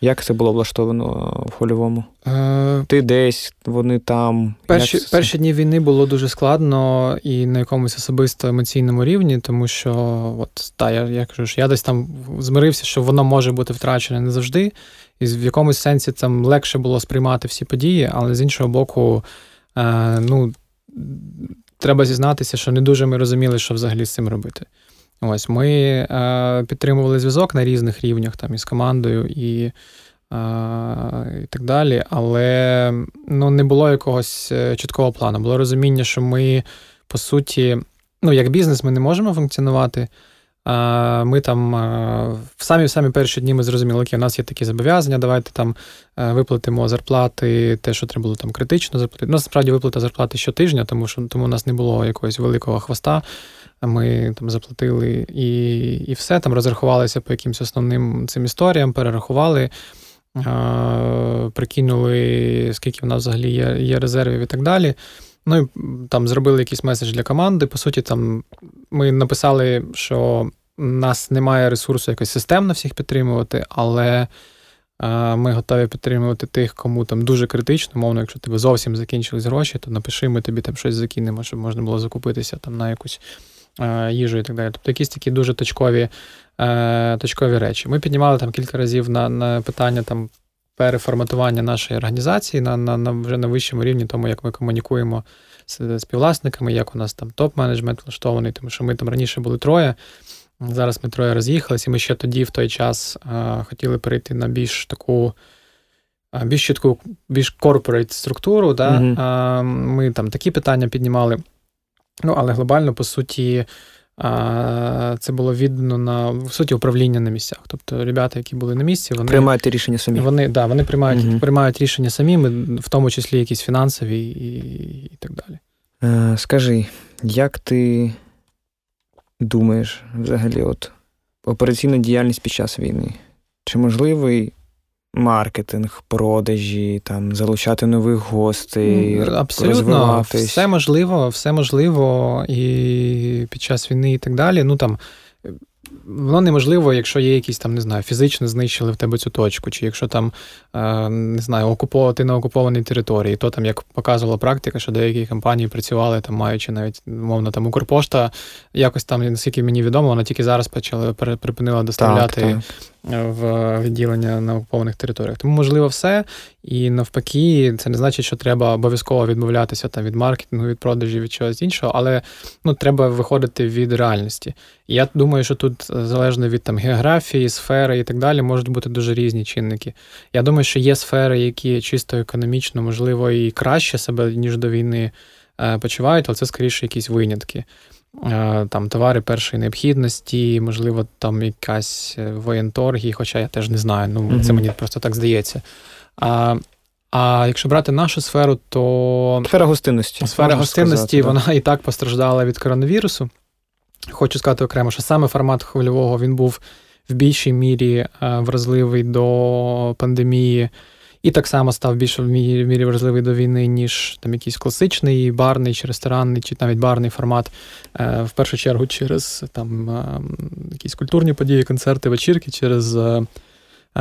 Як це було влаштовано в хольовому? Е... Ти десь, вони там. Перші як перші дні війни було дуже складно і на якомусь особисто емоційному рівні, тому що, от, та, я я кажу, що я десь там змирився, що воно може бути втрачене не завжди. І в якомусь сенсі там легше було сприймати всі події, але з іншого боку, е, ну, треба зізнатися, що не дуже ми розуміли, що взагалі з цим робити. Ось ми е, підтримували зв'язок на різних рівнях там із командою і е, і так далі, але ну, не було якогось е, чіткого плану. Було розуміння, що ми, по суті, ну, як бізнес, ми не можемо функціонувати Ми там в самі самі перші дні ми зрозуміли, окей, у нас є такі зобов'язання, давайте там виплатимо зарплати, те, що треба було там критично заплатити. У нас виплата зарплати щотижня, тому що тому у нас не було якогось великого хвоста. Ми там заплатили і і все, там розрахувалися по якимось основним цим історіям, перерахували, прикинули, скільки в нас взагалі є, є резервів і так далі. Ну і там зробили якийсь меседж для команди. По суті, там ми написали, що у нас немає ресурсу якось системно всіх підтримувати, але ми готові підтримувати тих, кому там дуже критично, мовно, якщо тебе зовсім закінчились гроші, то напиши, ми тобі там щось закинемо, щоб можна було закупитися там на якусь їжу і так далі. Тобто якісь такі дуже точкові е, точкові речі. Ми піднімали там кілька разів на на питання там переформатування нашої організації на на, на вже на вищому рівні, тому як ми комунікуємо з співвласниками, як у нас там топ-менеджмент влаштований, тому що ми там раніше були троє. Зараз ми троє роз'їхались, і ми ще тоді, в той час, а, хотіли перейти на більш таку а, більш чітку, більш corporate структуру. Да? Mm-hmm. А, Ми там такі питання піднімали. Ну, але глобально, по суті, це було віддано на в суті управління на місцях. Тобто, ребята, які були на місці, вони приймають рішення самі. Вони да, вони приймають угу. приймають рішення самі, в тому числі якісь фінансові і, і так далі. Е, Скажи, як ти думаєш взагалі, от операційна діяльність під час війни? Чи можливий маркетинг, продажі, там залучати нових гостей, Абсолютно, все можливо, все можливо і під час війни, і так далі. Ну там Воно неможливо, якщо є якісь там, не знаю, фізично знищили в тебе цю точку, чи якщо там е, не знаю, окуповувати на окупованій території, то там, як показувала практика, що деякі компанії працювали там, маючи навіть мовно там Укрпошта, якось там, наскільки мені відомо, вона тільки зараз почала припинила доставляти так, так. В відділення на окупованих територіях. Тому можливо все. І навпаки, це не значить, що треба обов'язково відмовлятися там від маркетингу, від продажів, від чогось іншого, але ну, треба виходити від реальності. Я думаю, що тут е, залежно від там географії, сфери і так далі, можуть бути дуже різні чинники. Я думаю, що є сфери, які чисто економічно, можливо, і краще себе ніж до війни е, почувають, але це скоріше якісь винятки. Е, там товари першої необхідності, можливо, там якась воєнторги, хоча я теж не знаю. Ну mm-hmm. це мені просто так здається. А а якщо брати нашу сферу, то сфера гостинності. Сфера гостинності сказати, вона да. і так постраждала від коронавірусу. Хочу сказати окремо, що саме формат хвильового він був в більшій мірі е, вразливий до пандемії, і так само став більш в мірі вразливий до війни, ніж там якийсь класичний барний чи ресторанний, чи навіть барний формат. Е, в першу чергу через там е, якісь культурні події, концерти, вечірки, через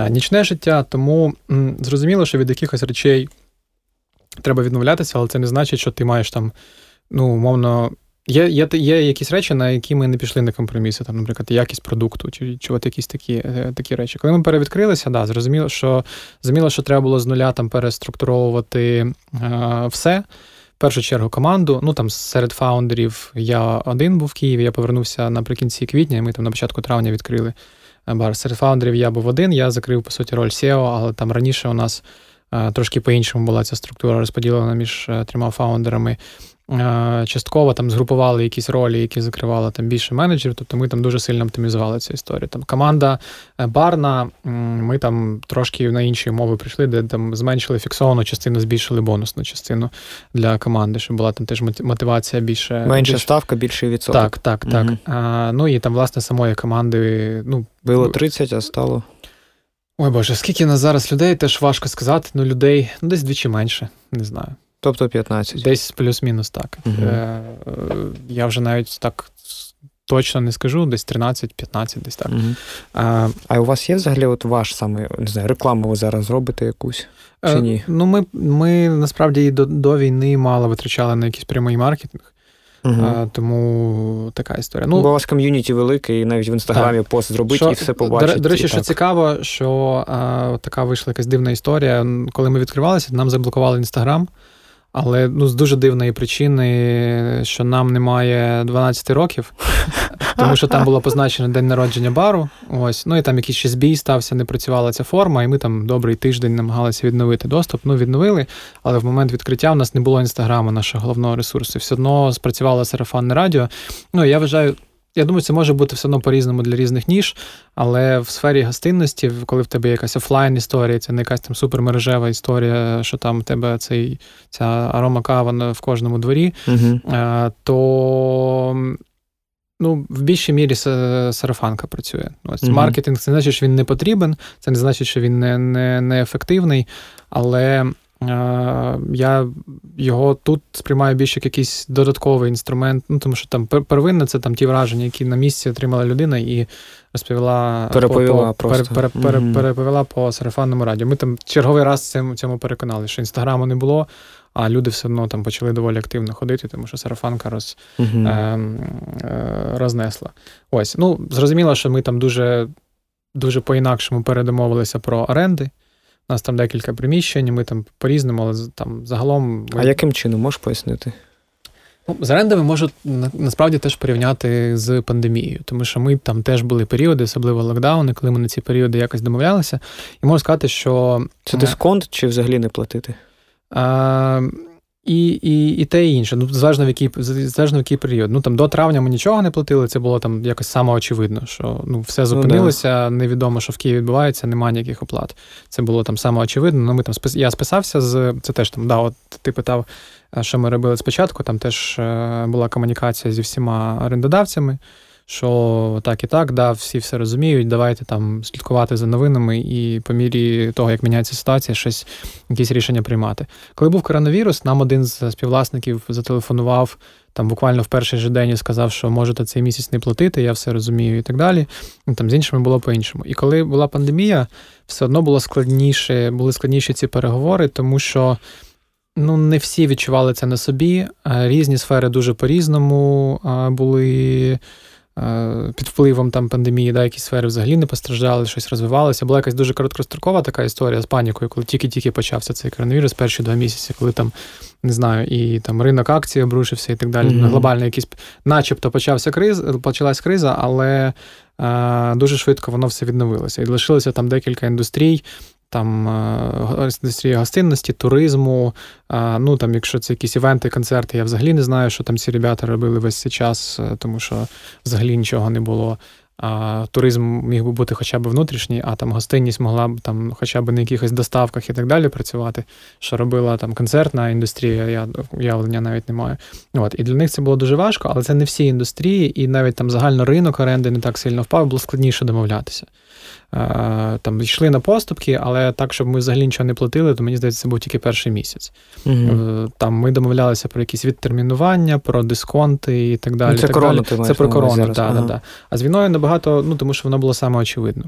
нічне життя. Тому зрозуміло, що від якихось речей треба відмовлятися, але це не значить, що ти маєш там, ну, умовно. Є є, є якісь речі, на які ми не пішли на компроміси, там, наприклад, якість продукту, чи чи от якісь такі е, такі речі. Коли ми перевідкрилися, да, зрозуміло, що зрозуміло, що треба було з нуля там переструктуровувати е, все. В першу чергу команду. Ну там серед фаундерів я один був в Києві, я повернувся наприкінці квітня, і ми там на початку травня відкрили е, бар. Серед фаундерів я був один, я закрив, по суті, роль SEO, але там раніше у нас. Е, трошки по-іншому була ця структура розподілена між трьома фаундерами. Е, частково там згрупували якісь ролі, які закривали там більше менеджерів. Тобто ми там дуже сильно оптимізували цю історію. Там команда е, барна, ми там трошки на інші умови прийшли, де там зменшили фіксовану частину, збільшили бонусну частину для команди, щоб була там теж мотивація більше. Менша більше... ставка, більший відсоток. Так, так, так. Угу. А, Ну і там, власне, самої команди. ну... Було 30, а стало. Ой Боже, скільки нас зараз людей, теж важко сказати. Ну, людей ну, десь двічі менше, не знаю. Тобто 15. Десь плюс-мінус так. Угу. Е, Я вже навіть так точно не скажу, десь 13-15, десь так. Угу. А а у вас є взагалі от ваш саме не знаю, рекламу ви зараз робите якусь? Чи е, ні? Е, ну, ми ми насправді і до, до війни мало витрачали на якийсь прямий маркетинг. Угу. А, Тому така історія. Ну, Бо у вас ком'юніті велике, і навіть в інстаграмі так. пост зробити що, і все побачити. До, до речі, що цікаво, що а, така вийшла якась дивна історія. Коли ми відкривалися, нам заблокували інстаграм. Але ну, з дуже дивної причини, що нам немає 12 років, тому що там було позначено день народження бару. Ось, ну і там якийсь ще збій стався, не працювала ця форма, і ми там добрий тиждень намагалися відновити доступ. Ну, відновили, але в момент відкриття в нас не було інстаграму, нашого головного ресурсу. Все одно спрацювало сарафанне радіо. Ну, я вважаю. Я думаю, це може бути все одно по-різному для різних ніж, але в сфері гостинності, коли в тебе якась офлайн історія, це не якась там супермережева історія, що там в тебе цей, ця арома кава в кожному дворі, угу. то ну, в більшій мірі сарафанка працює. Ось угу. Маркетинг це не значить, що він не потрібен, це не значить, що він не, не, не ефективний, але. Я його тут сприймаю більше як якийсь додатковий інструмент, ну тому що там первинне це там ті враження, які на місці отримала людина і розповіла переповіла по, просто. Пере, пере, пере, переповіла по сарафанному радіо. Ми там черговий раз цьому, цьому переконали, що інстаграму не було, а люди все одно там почали доволі активно ходити, тому що сарафанка роз, uh е, е, рознесла. Ось, ну зрозуміло, що ми там дуже, дуже по-інакшому передомовилися про оренди. У нас там декілька приміщень, ми там по-різному, але там загалом. Ми... А яким чином можеш пояснити? Ну, З орендами можу насправді теж порівняти з пандемією, тому що ми там теж були періоди, особливо локдауни, коли ми на ці періоди якось домовлялися. І можу сказати, що. Це дисконт чи взагалі не платити? А, і і, і те і інше. Ну, залежно в який залежно в який період. Ну там до травня ми нічого не платили. Це було там якось самоочевидно, що ну все зупинилося. Ну, да. Невідомо, що в Києві відбувається, немає ніяких оплат. Це було там самоочевидно. Ну, ми там я списався з це теж там. Да, от ти питав, що ми робили спочатку. Там теж е, була комунікація зі всіма орендодавцями що так і так, да, всі все розуміють, давайте там слідкувати за новинами і по мірі того, як міняється ситуація, щось якісь рішення приймати. Коли був коронавірус, нам один з співвласників зателефонував там буквально в перший же день і сказав, що можете цей місяць не платити, я все розумію і так далі. І там з іншими було по-іншому. І коли була пандемія, все одно було складніше, були складніші ці переговори, тому що. Ну, не всі відчували це на собі. Різні сфери дуже по-різному були Е, під впливом там пандемії, да, якісь сфери взагалі не постраждали, щось розвивалося. Була якась дуже короткострокова така історія з панікою, коли тільки-тільки почався цей коронавірус, перші два місяці, коли там не знаю, і там ринок акцій обрушився і так далі. Mm-hmm. Глобально якийсь, начебто, почався криз, почалась криза, але е, дуже швидко воно все відновилося. І лишилося там декілька індустрій, там е, індустрія гостинності, туризму. Ну там, якщо це якісь івенти, концерти, я взагалі не знаю, що там ці ребята робили весь цей час, е, тому що взагалі нічого не було. А Туризм міг би бути хоча б внутрішній, а там гостинність могла б там хоча б на якихось доставках і так далі працювати, що робила там концертна індустрія, я уявлення навіть не маю. От, І для них це було дуже важко, але це не всі індустрії, і навіть там загально ринок оренди не так сильно впав, було складніше домовлятися. Е, там йшли на поступки, але так, щоб ми взагалі нічого не платили, то мені здається, це був тільки перший місяць. Угу. Там ми домовлялися про якісь відтермінування, про дисконти і так далі. Ну, це так корону, далі. Це про корону, так, ага. да, А з війною набагато, ну тому що воно було саме очевидно.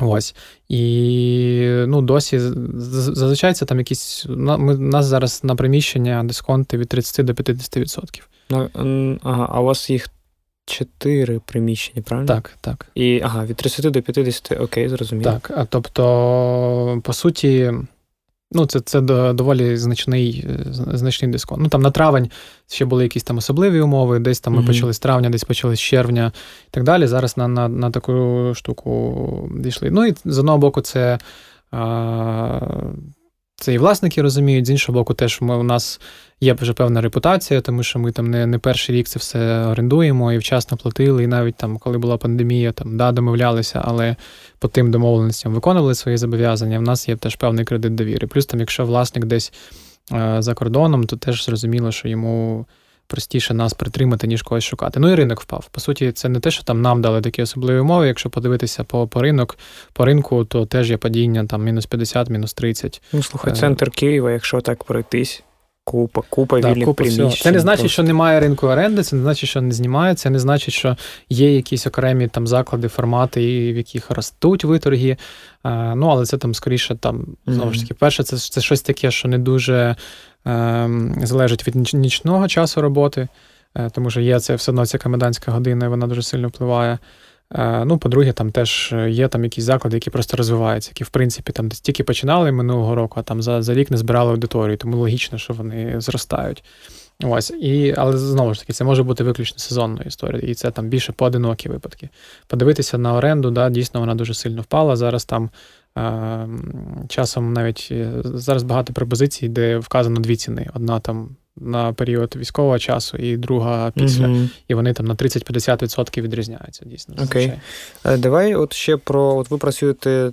Ось. І ну, досі зазвичай це там якісь. Ми, У нас зараз на приміщення дисконти від 30 до 50%. Ну, ага, А у вас їх Чотири приміщення, правильно? Так, так. І ага, від 30 до 50, окей, зрозуміло. Так, а тобто, по суті, ну, це це доволі значний е, значний дисконт. Ну, там на травень ще були якісь там особливі умови, десь там ми mm почали з травня, десь почали з червня і так далі. Зараз на на, на таку штуку дійшли. Ну, і з одного боку, це. А, це і власники розуміють, з іншого боку, теж ми, у нас є вже певна репутація, тому що ми там не не перший рік це все орендуємо і вчасно платили. І навіть там, коли була пандемія, там да, домовлялися, але по тим домовленостям виконували свої зобов'язання. В нас є теж певний кредит довіри. Плюс там, якщо власник десь е, за кордоном, то теж зрозуміло, що йому. Простіше нас притримати, ніж когось шукати. Ну і ринок впав. По суті, це не те, що там нам дали такі особливі умови. Якщо подивитися по по ринок, по ринку, то теж є падіння там мінус 50, мінус 30. Ну, слухай, е, центр Києва, якщо так пройтись, Купа, купа да, вільних купа приміщень. Це не значить, що немає ринку оренди, це не значить, що не знімається, це не значить, що є якісь окремі там заклади, формати, в яких ростуть виторги. Ну, але це там скоріше там, знову ж таки, перше, це це щось таке, що не дуже е, залежить від нічного часу роботи, е, тому що є це все одно ця комендантська година, і вона дуже сильно впливає. Е, ну, по-друге, там теж є там якісь заклади, які просто розвиваються, які, в принципі, там тільки починали минулого року, а там за за рік не збирали аудиторію, тому логічно, що вони зростають. Ось, і, Але знову ж таки, це може бути виключно сезонною історією, і це там більше поодинокі випадки. Подивитися на оренду, да, дійсно вона дуже сильно впала. Зараз там часом навіть е, зараз багато пропозицій, де вказано дві ціни. Одна там на період військового часу, і друга після. mm І вони там на 30-50% відрізняються дійсно. Окей. Okay. Давай, от ще про от ви працюєте.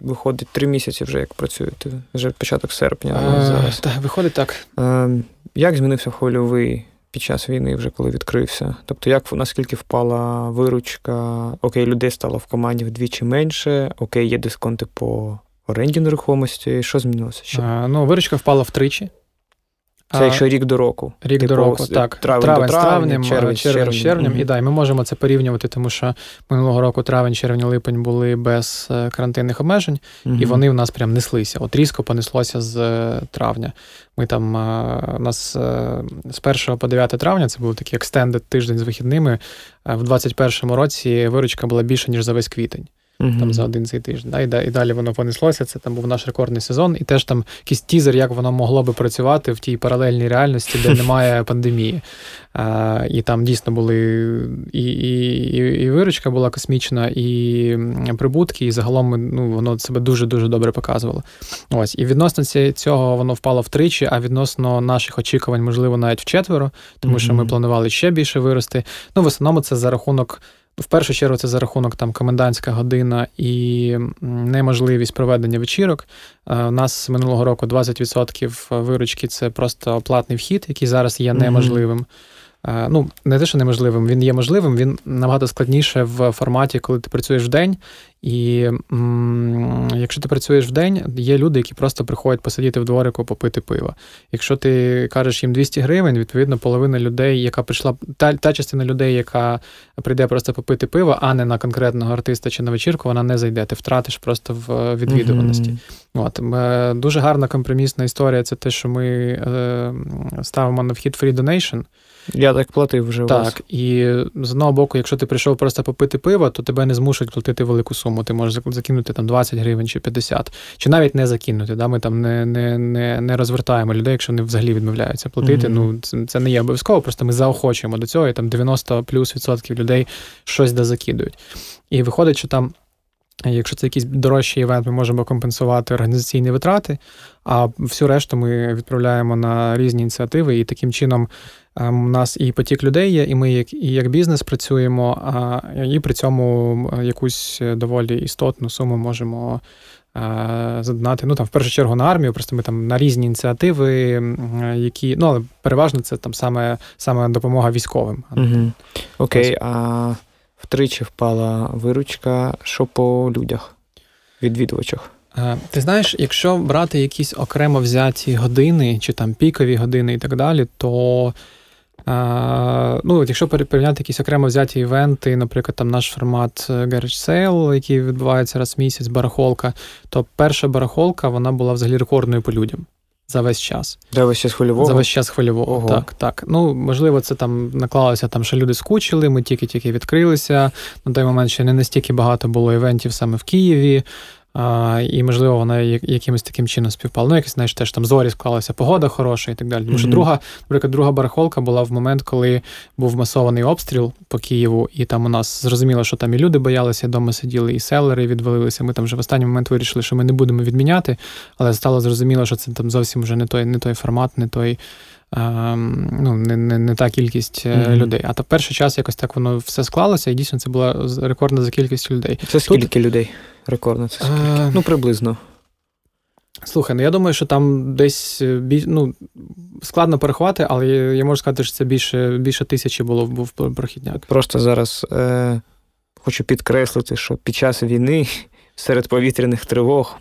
Виходить три місяці вже як працюєте, вже початок серпня. А, зараз. Так, виходить так. А, як змінився хвильовий під час війни, вже коли відкрився? Тобто, як наскільки впала виручка? Окей, людей стало в команді вдвічі менше, окей, є дисконти по оренді нерухомості. Що змінилося? ще? А, ну, виручка впала втричі. Це якщо рік до року. Рік типу, до року, так. Травень, травень з травнем, червень, червень, червнем. Mm-hmm. І да, і ми можемо це порівнювати, тому що минулого року травень, червень, липень були без е, карантинних обмежень, mm-hmm. і вони в нас прям неслися. От різко понеслося з е, травня. Ми там е, у нас з 1 по 9 травня це був такий екстендед тиждень з вихідними. В 2021 році виручка була більша, ніж за весь квітень uh Там за один цей тиждень. Да, І і далі воно понеслося. Це там був наш рекордний сезон, і теж там якийсь тізер, як воно могло би працювати в тій паралельній реальності, де немає пандемії. А, І там дійсно були і і, і, виручка була космічна, і прибутки, і загалом ну, воно себе дуже-дуже добре показувало. Ось, І відносно цього воно впало втричі, а відносно наших очікувань, можливо, навіть вчетверо, тому mm що ми планували ще більше вирости. Ну, в основному це за рахунок. В першу чергу це за рахунок там комендантська година і неможливість проведення вечірок. У нас минулого року 20% виручки це просто платний вхід, який зараз є неможливим. Mm-hmm. Е, ну, не те, що неможливим, він є можливим, він набагато складніше в форматі, коли ти працюєш в день. І м- якщо ти працюєш в день, є люди, які просто приходять посидіти в дворику, попити пиво. Якщо ти кажеш їм 200 гривень, відповідно, половина людей, яка прийшла, та та частина людей, яка прийде просто попити пиво, а не на конкретного артиста чи на вечірку, вона не зайде. Ти втратиш просто в відвідуваності. Mm-hmm. От е, Дуже гарна компромісна історія це те, що ми е, ставимо на вхід free donation. Я так платив вже. Так, вас. і з одного боку, якщо ти прийшов просто попити пиво, то тебе не змушують платити велику суму. Ти можеш закинути там 20 гривень чи 50, чи навіть не закинути. Да? Ми там не не, не, не розвертаємо людей, якщо вони взагалі відмовляються платити. Mm-hmm. Ну це, це не є обов'язково, просто ми заохочуємо до цього, і там 90 плюс відсотків людей щось де закидують. І виходить, що там. Якщо це якийсь дорожчий івент, ми можемо компенсувати організаційні витрати, а всю решту ми відправляємо на різні ініціативи, і таким чином у ем, нас і потік людей є, і ми як і як бізнес працюємо, а і при цьому якусь доволі істотну суму можемо задонати. Ну там в першу чергу на армію, просто ми там на різні ініціативи, які ну але переважно це там саме саме допомога військовим. Угу. Окей, а втричі впала виручка, що по людях, відвідувачах. Ти знаєш, якщо брати якісь окремо взяті години, чи там пікові години і так далі, то Ну, Якщо порівняти якісь окремо взяті івенти, наприклад, там наш формат е, Garage Sale, який відбувається раз в місяць, барахолка, то перша барахолка вона була взагалі рекордною по людям. За весь час. За весь час хвильового? За весь час хвильового. Ого. Так, так. Ну, можливо, це там наклалося, там, що люди скучили, ми тільки-тільки відкрилися. На той момент ще не настільки багато було івентів саме в Києві. А, І, можливо, вона якимось таким чином співпала. Ну, якось, знаєш, теж там зорі склалася, погода хороша і так далі. Тому що mm-hmm. друга, наприклад, друга барахолка була в момент, коли був масований обстріл по Києву, і там у нас зрозуміло, що там і люди боялися, вдома сиділи, і селери відвалилися. Ми там вже в останній момент вирішили, що ми не будемо відміняти, але стало зрозуміло, що це там зовсім вже не той, не той формат, не той. Ну, не не, не та кількість mm-hmm. людей. А то перший час якось так воно все склалося, і дійсно це була рекордна за кількістю людей. Це скільки Тут... людей? Рекордно це скільки? А... Ну, приблизно. Слухай, ну я думаю, що там десь е, ну, складно порахувати, але я можу сказати, що це більше більше тисячі було був прохідняк. Просто зараз е, хочу підкреслити, що під час війни серед повітряних тривог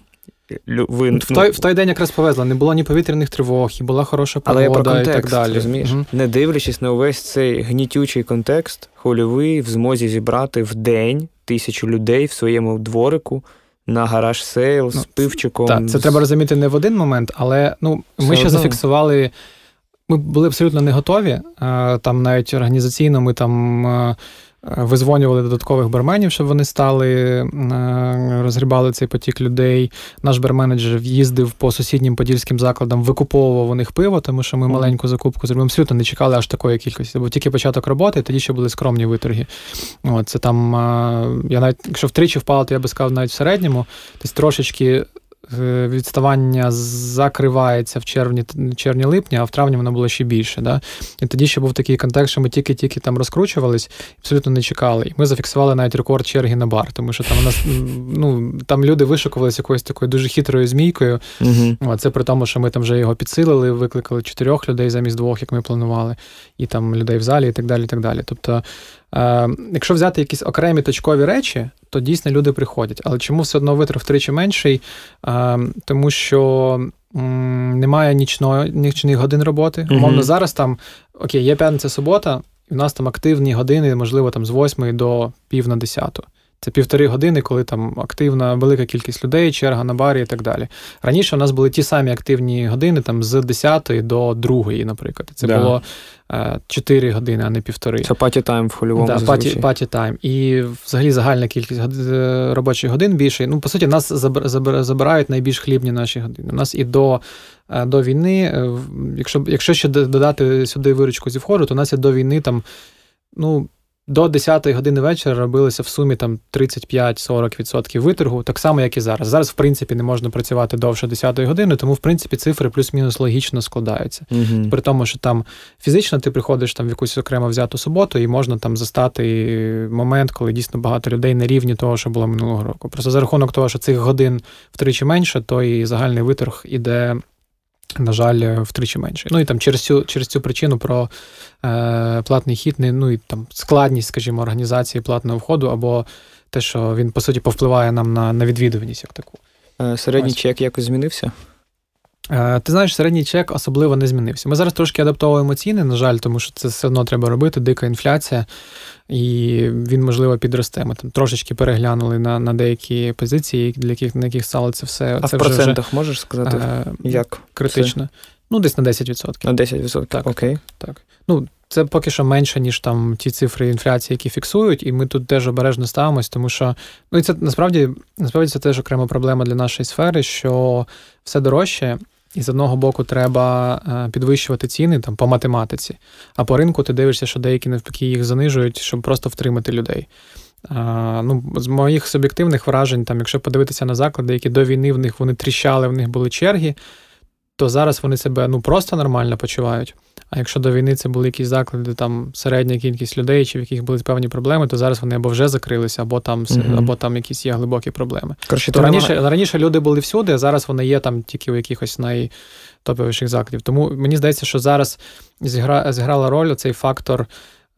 ви, в, той, в той день якраз повезло, не було ні повітряних тривог, і була хороша погода Але я про контекст, і так далі. розумієш? Угу. Не дивлячись на увесь цей гнітючий контекст, Хвильовий в змозі зібрати в день тисячу людей в своєму дворику на garage sale з ну, пивчиком. Так, це треба розуміти не в один момент, але ну, ми ще зафіксували. Ми були абсолютно не готові. Там навіть організаційно ми там Визвонювали додаткових барменів, щоб вони стали, е, розгрібали цей потік людей. Наш барменеджер їздив по сусіднім подільським закладам, викуповував у них пиво, тому що ми mm. маленьку закупку зробили. Абсолютно не чекали аж такої кількості. Бо тільки початок роботи, тоді ще були скромні виторги. От, це там, Я навіть, якщо втричі впало, то я би сказав, навіть в середньому, десь трошечки е, відставання закривається в червні червні липні, а в травні воно було ще більше. Да? І тоді ще був такий контекст, що ми тільки-тільки там розкручувались, абсолютно не чекали. І ми зафіксували навіть рекорд черги на бар, тому що там у нас ну, там люди вишукувалися якоюсь такою дуже хитрою змійкою. Угу. Це при тому, що ми там вже його підсилили, викликали чотирьох людей замість двох, як ми планували, і там людей в залі, і так далі. І так далі. Тобто, е, якщо взяти якісь окремі точкові речі, то дійсно люди приходять. Але чому все одно витрат втричі менший? Е, тому що немає нічної, нічних годин роботи. Умовно, зараз там окей, є п'ятниця субота, і в нас там активні години, можливо, там з 8 до пів на 10. Це півтори години, коли там активна велика кількість людей, черга на барі і так далі. Раніше у нас були ті самі активні години, там з 10 до 2, наприклад. Це да. було 4 е, години, а не півтори. Це паті тайм в хвильовому да, паті, паті тайм. І взагалі загальна кількість е, робочих годин більше. Ну, по суті, нас забирають найбільш хлібні наші години. У нас і до е, до війни, якщо якщо ще додати сюди виручку зі входу, то у нас і до війни там. ну, до 10 години вечора робилося в сумі там 35-40% виторгу, так само, як і зараз. Зараз, в принципі, не можна працювати довше 10 години, тому в принципі цифри плюс-мінус логічно складаються. uh При тому, що там фізично ти приходиш там в якусь окремо взяту суботу, і можна там застати момент, коли дійсно багато людей на рівні того, що було минулого року. Просто за рахунок того, що цих годин втричі менше, то і загальний виторг іде на жаль, втричі менше. Ну і там через цю через цю причину про е, платний хід, ну і там складність, скажімо, організації платного входу, або те, що він, по суті, повпливає нам на на відвідуваність як таку. Е, середній Ось. чек якось змінився? Е, ти знаєш, середній чек особливо не змінився. Ми зараз трошки адаптовуємо ціни, на жаль, тому що це все одно треба робити, дика інфляція, і він, можливо, підросте. Ми там трошечки переглянули на на деякі позиції, для яких на яких стало це все. А це в процентах вже, можеш сказати? Е, як? Критично. Це? Ну, десь на 10%. На 10%. Так. Окей. Так. Ну, це поки що менше, ніж там ті цифри інфляції, які фіксують, і ми тут теж обережно ставимось, тому що ну і це насправді насправді це теж окрема проблема для нашої сфери, що все дорожче, і з одного боку треба е, підвищувати ціни там по математиці, а по ринку ти дивишся, що деякі навпаки їх занижують, щоб просто втримати людей. А, ну, З моїх суб'єктивних вражень, там, якщо подивитися на заклади, які до війни в них вони тріщали, в них були черги, то зараз вони себе ну, просто нормально почувають. А якщо до війни це були якісь заклади, там середня кількість людей, чи в яких були певні проблеми, то зараз вони або вже закрилися, або там uh або там якісь є глибокі проблеми. Короче, то раніше немає... раніше люди були всюди, а зараз вони є там тільки у якихось найтоповіших закладів. Тому мені здається, що зараз зігра... зіграла роль цей фактор.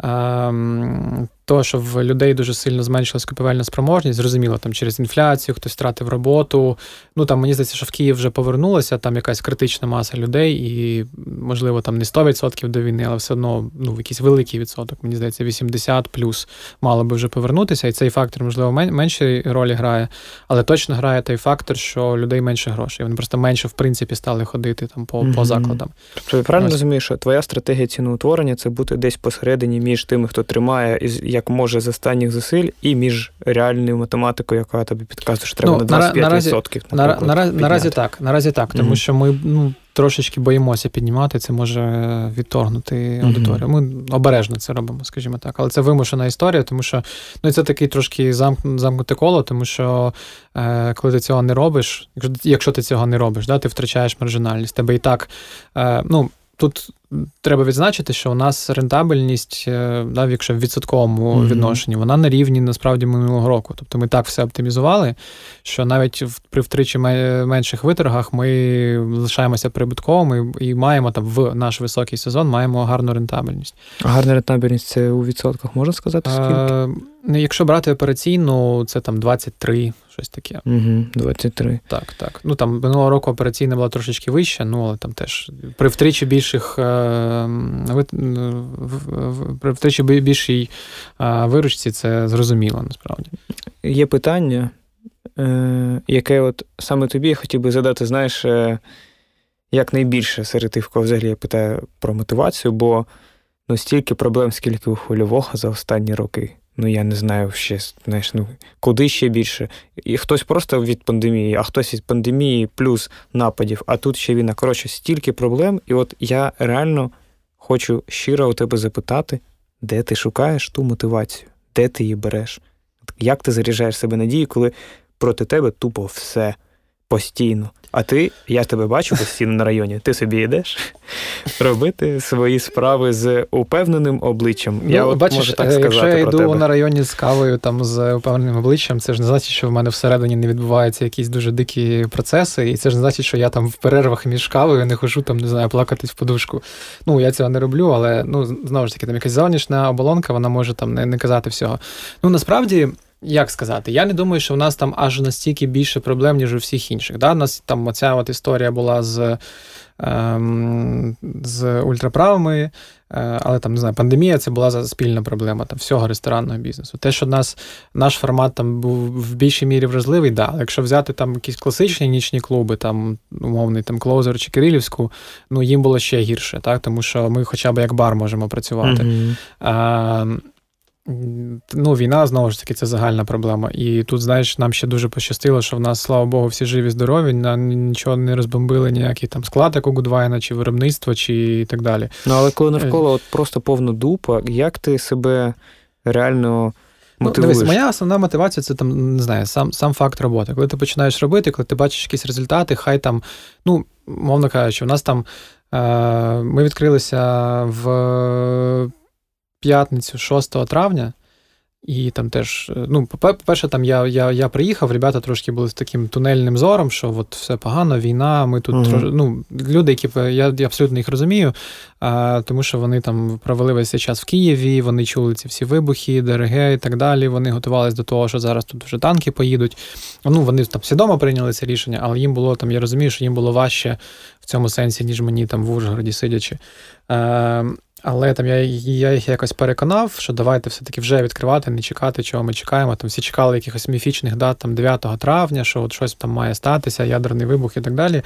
Ем, того, що в людей дуже сильно зменшилась купівельна спроможність, зрозуміло, там через інфляцію, хтось втратив роботу. Ну там мені здається, що в Київ вже повернулася там якась критична маса людей, і, можливо, там не 100% до війни, але все одно ну, якийсь великий відсоток. Мені здається, 80 плюс мало би вже повернутися. І цей фактор, можливо, меншої ролі грає, але точно грає той фактор, що людей менше грошей. Вони просто менше, в принципі, стали ходити там по mm-hmm. по закладам. Тобто правильно розумію, що твоя стратегія ціноутворення це бути десь посередині між тими, хто тримає і як може з останніх зусиль, і між реальною математикою, яка тобі підказує, що треба ну, на 25%. Наразі, наприклад, наразі, наразі так, наразі так, тому mm-hmm. що ми ну, трошечки боїмося піднімати, це може відторгнути аудиторію. Mm-hmm. Ми обережно це робимо, скажімо так. Але це вимушена історія, тому що ну, це такий трошки замкнуте коло, тому що е, коли ти цього не робиш, якщо якщо ти цього не робиш, да, ти втрачаєш маржинальність. Тебе і так. Е, ну, Тут треба відзначити, що у нас рентабельність, е, да, якщо в відсотковому mm-hmm. відношенні, вона на рівні насправді минулого року. Тобто ми так все оптимізували, що навіть при втричі менших виторгах ми лишаємося прибутковими і маємо там в наш високий сезон маємо гарну рентабельність. А гарна рентабельність це у відсотках можна сказати? скільки? А, ну, Якщо брати операційну, це там 23 щось таке. Угу, 23. Так, так. Ну там минулого року операційна була трошечки вища, ну але там теж при втричі більших е, при втричі більшій е, виручці це зрозуміло насправді. Є питання, е, яке от саме тобі я хотів би задати, знаєш, як найбільше серед тих, кого взагалі я питаю про мотивацію, бо ну, стільки проблем, скільки у хвильового за останні роки ну я не знаю ще, знаєш, ну куди ще більше. І хтось просто від пандемії, а хтось від пандемії плюс нападів, а тут ще війна. Коротше, стільки проблем, і от я реально хочу щиро у тебе запитати, де ти шукаєш ту мотивацію, де ти її береш? Як ти заряджаєш себе надію, коли проти тебе тупо все? Постійно. А ти, я тебе бачу постійно на районі. Ти собі йдеш робити свої справи з упевненим обличчям. Ну, я от бачиш, можу так е, сказати Якщо я йду тебе. на районі з кавою там з упевненим обличчям, це ж не значить, що в мене всередині не відбуваються якісь дуже дикі процеси, і це ж не значить, що я там в перервах між кавою не хожу там, не знаю, плакатись в подушку. Ну, я цього не роблю, але ну, знову ж таки, там якась зовнішня оболонка, вона може там не, не казати всього. Ну, насправді. Як сказати, я не думаю, що в нас там аж настільки більше проблем, ніж у всіх інших. Да? У нас там оця от історія була з ем, з ультраправими, е, але там не знаю, пандемія це була спільна проблема там всього ресторанного бізнесу. Те, що нас наш формат там був в більшій мірі вразливий, да. Але якщо взяти там якісь класичні нічні клуби, там умовний там Клоузер чи Кирилівську, ну їм було ще гірше, так тому що ми, хоча б як бар, можемо працювати. Mm-hmm. Ну, війна знову ж таки це загальна проблема. І тут, знаєш, нам ще дуже пощастило, що в нас, слава Богу, всі живі, здорові, нам нічого не розбомбили, ніякий там склад, як у Гудвайна, чи виробництво, чи так далі. Ну, але коли навколо от просто повна дупа, як ти себе реально. Ну, дивись, моя основна мотивація це там, не знаю, сам сам факт роботи. Коли ти починаєш робити, коли ти бачиш якісь результати, хай там, ну, мовно кажучи, у нас там е, ми відкрилися в п'ятницю, 6 травня. І там теж, е, ну, по-перше, там я я, я приїхав, ребята трошки були з таким тунельним зором, що от все погано, війна, ми тут uh-huh. трош... ну, люди, які я я абсолютно їх розумію, а, тому що вони там провели весь цей час в Києві, вони чули ці всі вибухи, ДРГ і так далі. Вони готувалися до того, що зараз тут вже танки поїдуть. Ну, вони там свідомо прийняли це рішення, але їм було там, я розумію, що їм було важче в цьому сенсі, ніж мені там в Ужгороді сидячи. А, але там я я їх якось переконав, що давайте все-таки вже відкривати, не чекати, чого ми чекаємо. Там всі чекали якихось міфічних дат там 9 травня, що от щось там має статися, ядерний вибух і так далі.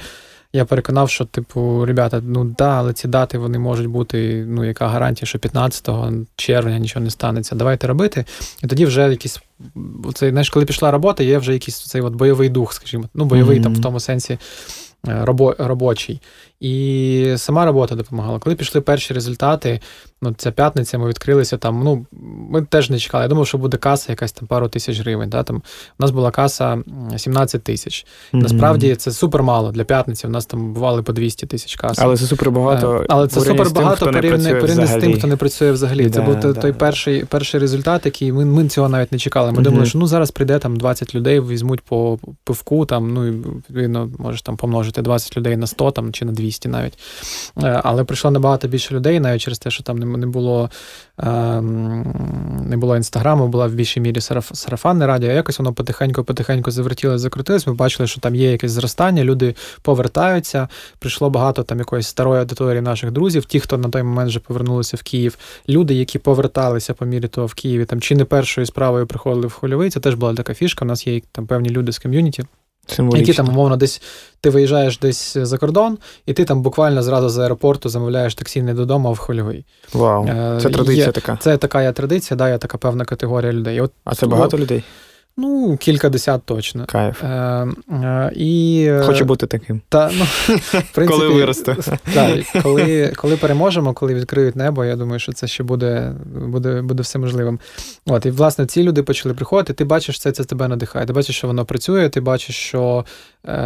Я переконав, що, типу, ребята, ну да, але ці дати вони можуть бути, ну, яка гарантія, що 15 червня нічого не станеться. Давайте робити. І тоді вже якийсь, оцей, знаєш, коли пішла робота, є вже якийсь цей от бойовий дух, скажімо, ну, бойовий mm-hmm. там в тому сенсі робочий. І сама робота допомагала. Коли пішли перші результати, ну ця п'ятниця ми відкрилися там. Ну ми теж не чекали. Я думав, що буде каса, якась там пару тисяч гривень. Да? Там У нас була каса 17 тисяч. Mm-hmm. Насправді це супер мало для п'ятниці. У нас там бували по 200 тисяч кас. Але це супер багато. Е, але це супер багато порівняно з тим, хто не працює взагалі. Да, це був да, той да. перший перший результат, який ми ми цього навіть не чекали. Ми mm-hmm. думали, що ну зараз прийде там 20 людей, візьмуть по пивку, там, ну і відповідно, можеш там помножити 20 людей на 100 там, чи на 200 навіть. Е, але прийшло набагато більше людей, навіть через те, що там не було ем, не було інстаграму, була в більшій мірі сарафанне радіо. Якось воно потихеньку-потихеньку завертілося, закрутилось. Ми бачили, що там є якесь зростання, люди повертаються. Прийшло багато там якоїсь старої аудиторії наших друзів, ті, хто на той момент вже повернулися в Київ. Люди, які поверталися по мірі того в Києві, там чи не першою справою приходили в хольовий, це теж була така фішка. У нас є там певні люди з ком'юніті. Які там, умовно, десь ти виїжджаєш десь за кордон, і ти там буквально зразу з аеропорту замовляєш таксі не додому, а в хвильовий. Вау, е, Це традиція є, така. Це така є традиція, да, є така певна категорія людей. От, А це багато людей? Ну, кілька десят точно. Кайф. Е, е, і, е, Хочу бути таким. Та, ну, в принципі, Коли виросте. Так, коли коли переможемо, коли відкриють небо, я думаю, що це ще буде буде, буде все можливим. От, І, власне, ці люди почали приходити, ти бачиш, це це тебе надихає. Ти бачиш, що воно працює, ти бачиш, що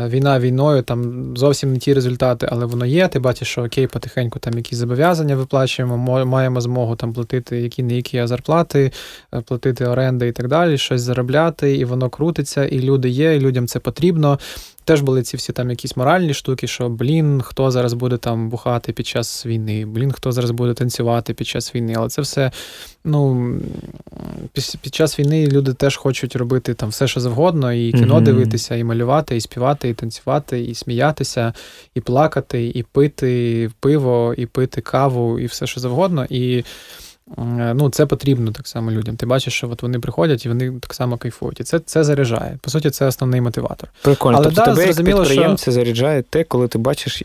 війна війною, там зовсім не ті результати, але воно є. Ти бачиш, що окей, потихеньку там якісь зобов'язання виплачуємо, маємо змогу там платити які не які зарплати, е, платити оренди і так далі, щось заробляти і воно крутиться, і люди є, і людям це потрібно. Теж були ці всі там якісь моральні штуки, що блін, хто зараз буде там бухати під час війни, блін, хто зараз буде танцювати під час війни. Але це все, ну під час війни люди теж хочуть робити там все, що завгодно, і кіно mm-hmm. дивитися, і малювати, і співати, і танцювати, і сміятися, і плакати, і пити пиво, і пити каву, і все, що завгодно. І ну, це потрібно так само людям. Ти бачиш, що от вони приходять і вони так само кайфують. І це це заряджає. По суті, це основний мотиватор. Прикольно. Але тобто да, тебе як підприємця що... заряджає те, коли ти бачиш,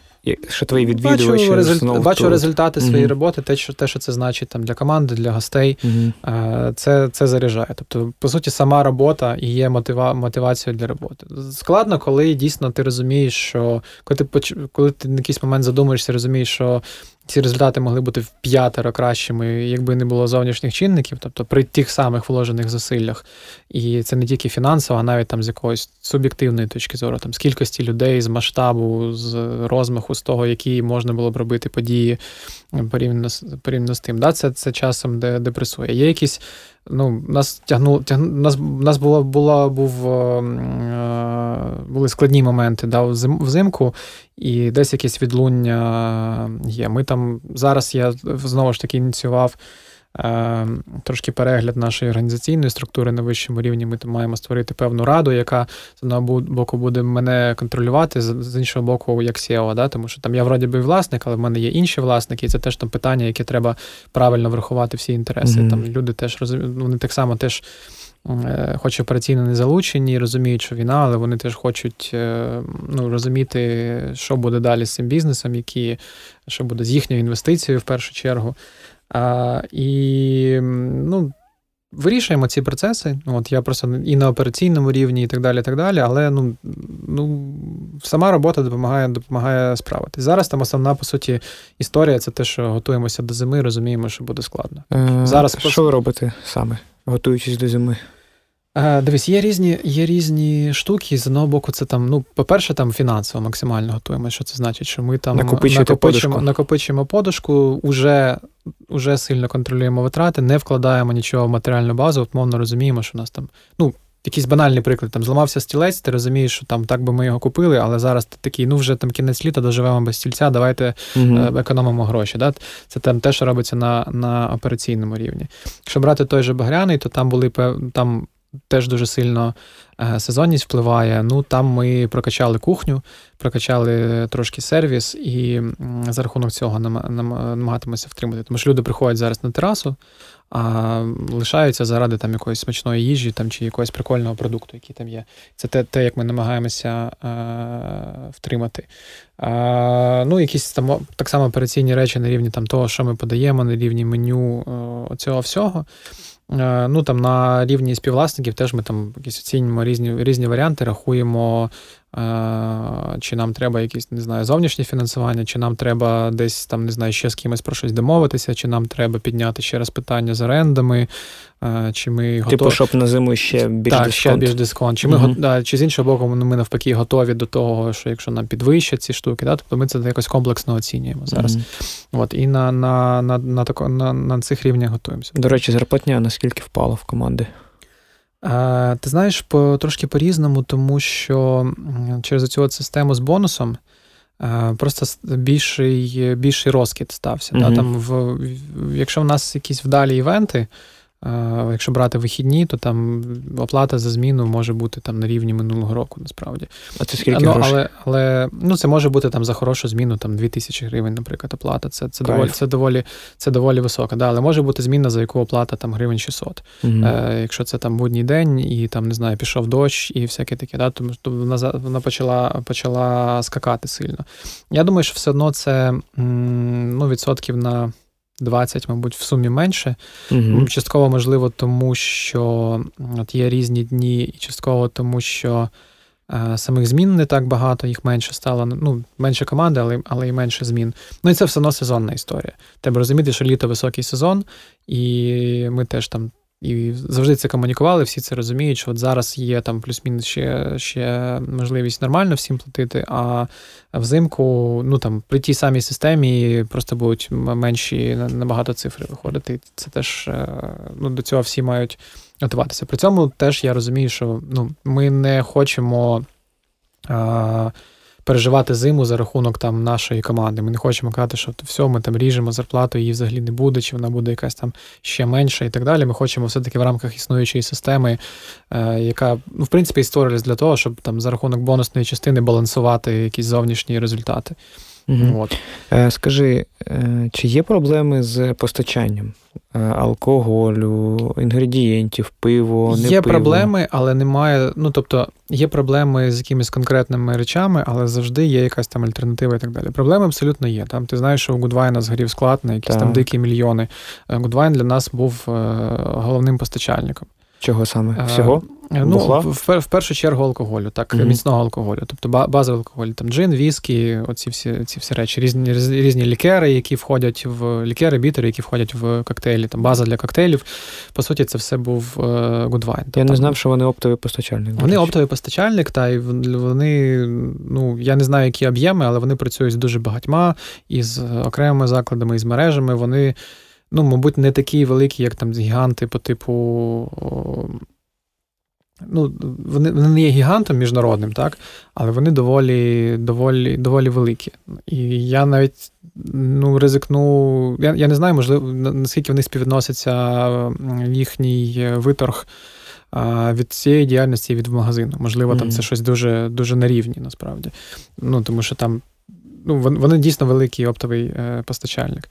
що твої відвідувачі бачу, результ... знову бачу результати своєї mm-hmm. роботи, те, що те, що це значить там для команди, для гостей. Mm-hmm. Це це заряджає. Тобто, по суті, сама робота і є мотива... мотивацією для роботи. Складно, коли дійсно ти розумієш, що коли ти коли ти на якийсь момент задумуєшся, розумієш, що ці результати могли бути в п'ятеро кращими, якби не було зовнішніх чинників, тобто при тих самих вложених зусиллях. І це не тільки фінансово, а навіть там з якоїсь суб'єктивної точки зору, там з кількості людей, з масштабу, з розмаху, з того, які можна було б робити події порівняно порівняно з тим. Да? Це це часом де депресує. Є якісь. Ну, нас тягнуло, тягну, нас, нас була, була, був, е, були складні моменти да, взимку, і десь якесь відлуння є. Ми там зараз я знову ж таки ініціював е, трошки перегляд нашої організаційної структури на вищому рівні. Ми маємо створити певну раду, яка з одного боку буде мене контролювати, з іншого боку, як SEO, да? тому що там я вроді би власник, але в мене є інші власники, і це теж там питання, яке треба правильно врахувати всі інтереси. Mm-hmm. Там люди теж розуміють, вони так само теж. Е, хоч операційно не залучені, розуміють, що війна, але вони теж хочуть е, ну, розуміти, що буде далі з цим бізнесом, які, що буде з їхньою інвестицією в першу чергу. А, І ну, вирішуємо ці процеси. От Я просто і на операційному рівні, і так далі. і так далі, Але ну, ну, сама робота допомагає допомагає справитись. Зараз там основна, по суті, історія це те, що готуємося до зими, розуміємо, що буде складно. Е, Зараз Що ви робите саме, готуючись до зими? Е, дивись, є різні є різні штуки. З одного боку, це там, ну, по-перше, там фінансово максимально готуємо. Що це значить? Що ми там накопичуємо подушку. накопичуємо подушку, уже уже сильно контролюємо витрати, не вкладаємо нічого в матеріальну базу, от мовно розуміємо, що у нас там. ну, Якийсь банальний приклад, там зламався стілець, ти розумієш, що там так би ми його купили, але зараз ти такий, ну вже там кінець літа доживемо без стільця, давайте uh економимо гроші. Да? Це там те, що робиться на на операційному рівні. Якщо брати той же Багряний, то там були там теж дуже сильно е, сезонність впливає. Ну там ми прокачали кухню, прокачали трошки сервіс, і за рахунок цього намагатимося втримати. Тому що люди приходять зараз на терасу, а лишаються заради там якоїсь смачної їжі там, чи якогось прикольного продукту, який там є. Це те, те як ми намагаємося е, втримати. Е, ну, Якісь там так само операційні речі на рівні там, того, що ми подаємо, на рівні меню е, цього всього. Е, ну там на рівні співвласників теж ми там якісь оцінюємо різні різні варіанти, рахуємо чи нам треба якесь, не знаю, зовнішнє фінансування, чи нам треба десь там, не знаю, ще з кимось про щось домовитися, чи нам треба підняти ще раз питання з орендами, е, чи ми готові. Типу, щоб на зиму ще більш так, дисконт. ще більш дисконт. Чи ми uh да, чи з іншого боку, ми навпаки готові до того, що якщо нам підвищать ці штуки, да, тобто ми це якось комплексно оцінюємо зараз. uh От, І на на, на, на, тако, на, на цих рівнях готуємося. До речі, зарплатня наскільки впала в команди? Ти знаєш, по, трошки по-різному, тому що через цю систему з бонусом просто більший більший розкид стався. Mm-hmm. Да? Там в, Якщо в нас якісь вдалі івенти, Якщо брати вихідні, то там оплата за зміну може бути там на рівні минулого року, насправді. А це скільки ну, грошей? Але але ну, це може бути там за хорошу зміну там 2000 гривень, наприклад, оплата. Це це, доволі це, доволі це доволі висока. Да, Але може бути зміна, за яку оплата там гривень 600. Угу. Е, Якщо це там будній день і там, не знаю, пішов дощ і всяке таке, да, тому то вона вона почала почала скакати сильно. Я думаю, що все одно це ну, відсотків на. 20, мабуть, в сумі менше. Угу. Частково, можливо, тому що от є різні дні, і частково тому, що е, самих змін не так багато, їх менше стало. Ну, менше команди, але але і менше змін. Ну і це все одно сезонна історія. Треба розуміти, що літо високий сезон, і ми теж там і завжди це комунікували, всі це розуміють, що от зараз є там плюс-мінус ще ще можливість нормально всім платити, а взимку, ну там при тій самій системі просто будуть менші набагато цифри виходити. Це теж е, ну, до цього всі мають готуватися. При цьому теж я розумію, що ну, ми не хочемо. А, переживати зиму за рахунок там нашої команди. Ми не хочемо казати, що все, ми там ріжемо зарплату, її взагалі не буде, чи вона буде якась там ще менша і так далі. Ми хочемо все-таки в рамках існуючої системи, е, яка ну, в принципі і створилась для того, щоб там за рахунок бонусної частини балансувати якісь зовнішні результати. Угу. От. Е, скажи, е, чи є проблеми з постачанням е, алкоголю, інгредієнтів, пиво? не Є пиво? проблеми, але немає. Ну тобто є проблеми з якимись конкретними речами, але завжди є якась там альтернатива і так далі. Проблеми абсолютно є. Там ти знаєш, що у Гудвайна згорів склад на якісь так. там дикі мільйони. Гудвайн для нас був головним постачальником. Чого саме? Всього? Ну, в, в першу чергу алкоголю, так, mm-hmm. міцного алкоголю. Тобто базовий алкоголь, там джин, віскі, оці всі ці всі речі, різні різні лікери, які входять в лікери, бітери, які входять в коктейлі. Там база для коктейлів. По суті, це все був Гудвайн. Я не знав, що вони оптовий постачальник. Вони оптовий постачальник, та й вони, ну я не знаю, які об'єми, але вони працюють з дуже багатьма із окремими закладами, із мережами. Вони. Ну, мабуть, не такі великі, як там гіганти по типу ну, вони вони не є гігантом міжнародним, так, але вони доволі доволі, доволі великі. І я навіть ну, ризикну, я я не знаю, можливо, наскільки вони співвідносяться їхній виторг від цієї діяльності від магазину. Можливо, mm-hmm. там це щось дуже дуже на рівні, насправді. Ну, Тому що там ну, вони дійсно великий оптовий е, постачальник.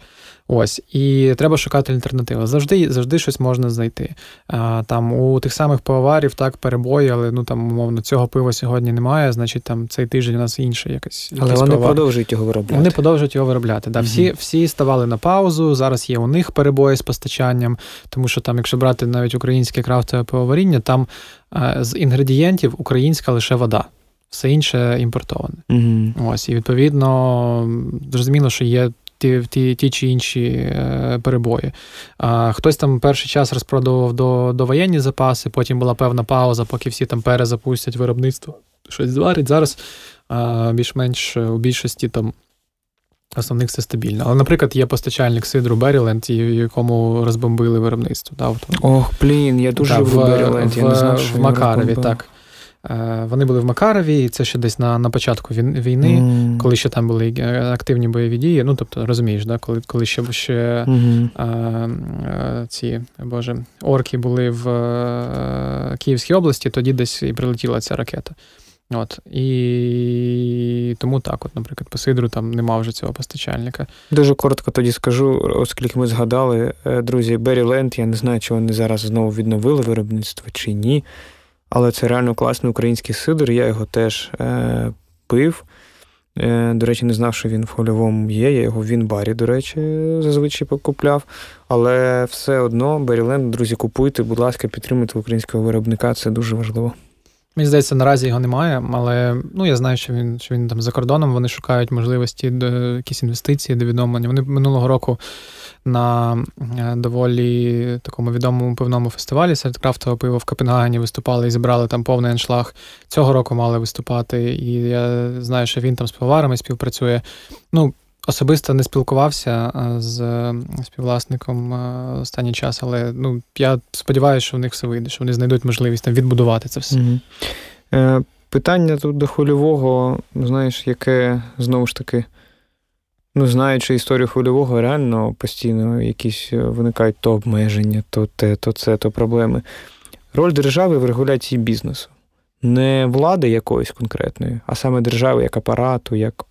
Ось, і треба шукати альтернативи. Завжди завжди щось можна знайти. А, Там у тих самих пивоварів так перебої, але ну там, умовно, цього пива сьогодні немає, значить там цей тиждень у нас інше якесь. Але вони пивовар. продовжують його виробляти. Вони продовжують його виробляти. Да. Угу. Всі всі ставали на паузу. Зараз є у них перебої з постачанням, тому що там, якщо брати навіть українське крафтове пивоваріння, там а, з інгредієнтів українська лише вода. Все інше імпортоване. Угу. Ось, і відповідно зрозуміло, що є ті ті, ті чи інші е, перебої. А, Хтось там перший час розпродував до, до воєнні запаси, потім була певна пауза, поки всі там перезапустять виробництво, щось зварить. Зараз а, більш-менш у більшості там. Основних все стабільно. Але, наприклад, є постачальник сидру Беріленд, якому розбомбили виробництво. Да, Ох, блін, я дуже люблю Беріленд, я не знав, що в Макарові, так. Е, вони були в Макарові, і це ще десь на на початку війни, mm. коли ще там були е, активні бойові дії. Ну, тобто, розумієш, да, коли коли ще ще mm-hmm. а, а, ці боже, орки були в а, Київській області, тоді десь і прилетіла ця ракета. От, І тому так, от, наприклад, по Сидру там нема вже цього постачальника. Дуже коротко тоді скажу, оскільки ми згадали, е, друзі, Беріленд, я не знаю, чи вони зараз знову відновили виробництво чи ні. Але це реально класний український сидр, я його теж е, пив. Е, До речі, не знав, що він в хольовому є. Я його в Вінбарі, до речі, зазвичай покупляв. Але все одно Беріленд, друзі, купуйте, будь ласка, підтримуйте українського виробника, це дуже важливо. Мені здається, наразі його немає, але ну я знаю, що він що він там за кордоном. Вони шукають можливості до якісь інвестиції, до відомлення. Вони минулого року на е, доволі такому відомому пивному фестивалі серед крафтового пива в Копенгагені виступали і зібрали там повний аншлаг. Цього року мали виступати. І я знаю, що він там з пивоварами співпрацює. Ну, Особисто не спілкувався е, з співвласником е, останній час, але ну, я сподіваюся, що в них все вийде, що вони знайдуть можливість там відбудувати це все. Е, Питання тут до хвильового, знаєш, яке знову ж таки, ну, знаючи історію хвильового, реально постійно якісь виникають то обмеження, то те, то це, то проблеми. Роль держави в регуляції бізнесу. Не влади якоїсь конкретної, а саме держави як апарату, як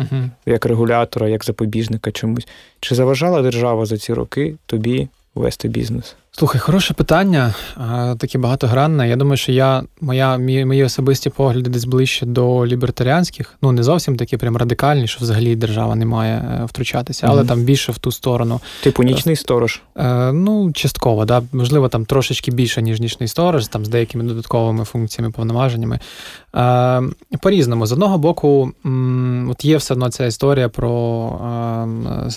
угу. як регулятора, як запобіжника чомусь. Чи заважала держава за ці роки тобі вести бізнес? Слухай, хороше питання, таке багатогранне. Я думаю, що я моя мої особисті погляди десь ближче до лібертаріанських. Ну не зовсім такі прям радикальні, що взагалі держава не має е, втручатися, але mm там більше в ту сторону. Типу нічний сторож? Е, ну, частково, да. Можливо, там трошечки більше, ніж нічний сторож, там з деякими додатковими функціями, повноваженнями. Е, По-різному, з одного боку, м, от є все одно ця історія про,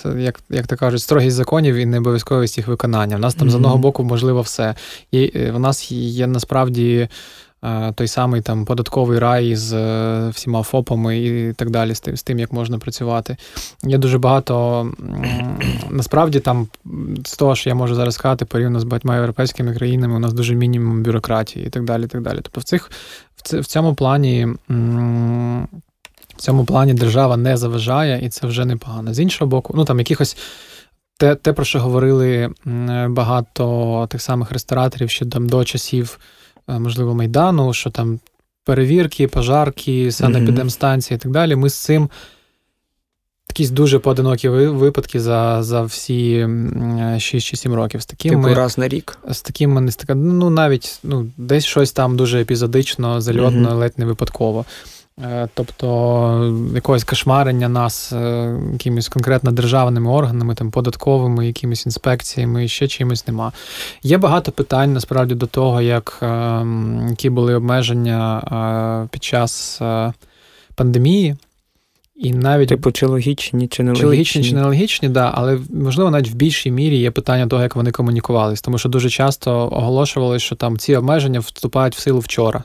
е, як як то кажуть, строгість законів і необов'язковість їх виконання. У нас там mm з одного боку, можливо, все. Є, е, В нас є насправді е, той самий там податковий рай з е, всіма ФОПами і так далі, з тим, як можна працювати. Є дуже багато насправді там з того, що я можу зараз сказати, порівняно з багатьма європейськими країнами, у нас дуже мінімум бюрократії і так далі. І так далі. Тобто в цих в цьому плані. В цьому плані держава не заважає, і це вже непогано. З іншого боку, ну там якихось те, те, про що говорили багато тих самих рестораторів, що там до часів, е, можливо, Майдану, що там перевірки, пожарки, санепідемстанції і так далі. Ми з цим якісь дуже поодинокі випадки за за всі 6 чи 7 років. З таким типу ми, раз на рік. З таким ми не стикали. Ну, навіть ну, десь щось там дуже епізодично, зальотно, ледь не випадково. Е, тобто якогось кошмарення нас е, якимись конкретно державними органами, там податковими, якимись інспекціями, ще чимось нема. Є багато питань насправді до того, як, е, які були обмеження під час пандемії. І навіть Типу, чи логічні, чи нелогічні? Чи логічні, чи нелогічні, да, але можливо навіть в більшій мірі є питання того, як вони комунікувались, тому що дуже часто оголошували, що там ці обмеження вступають в силу вчора.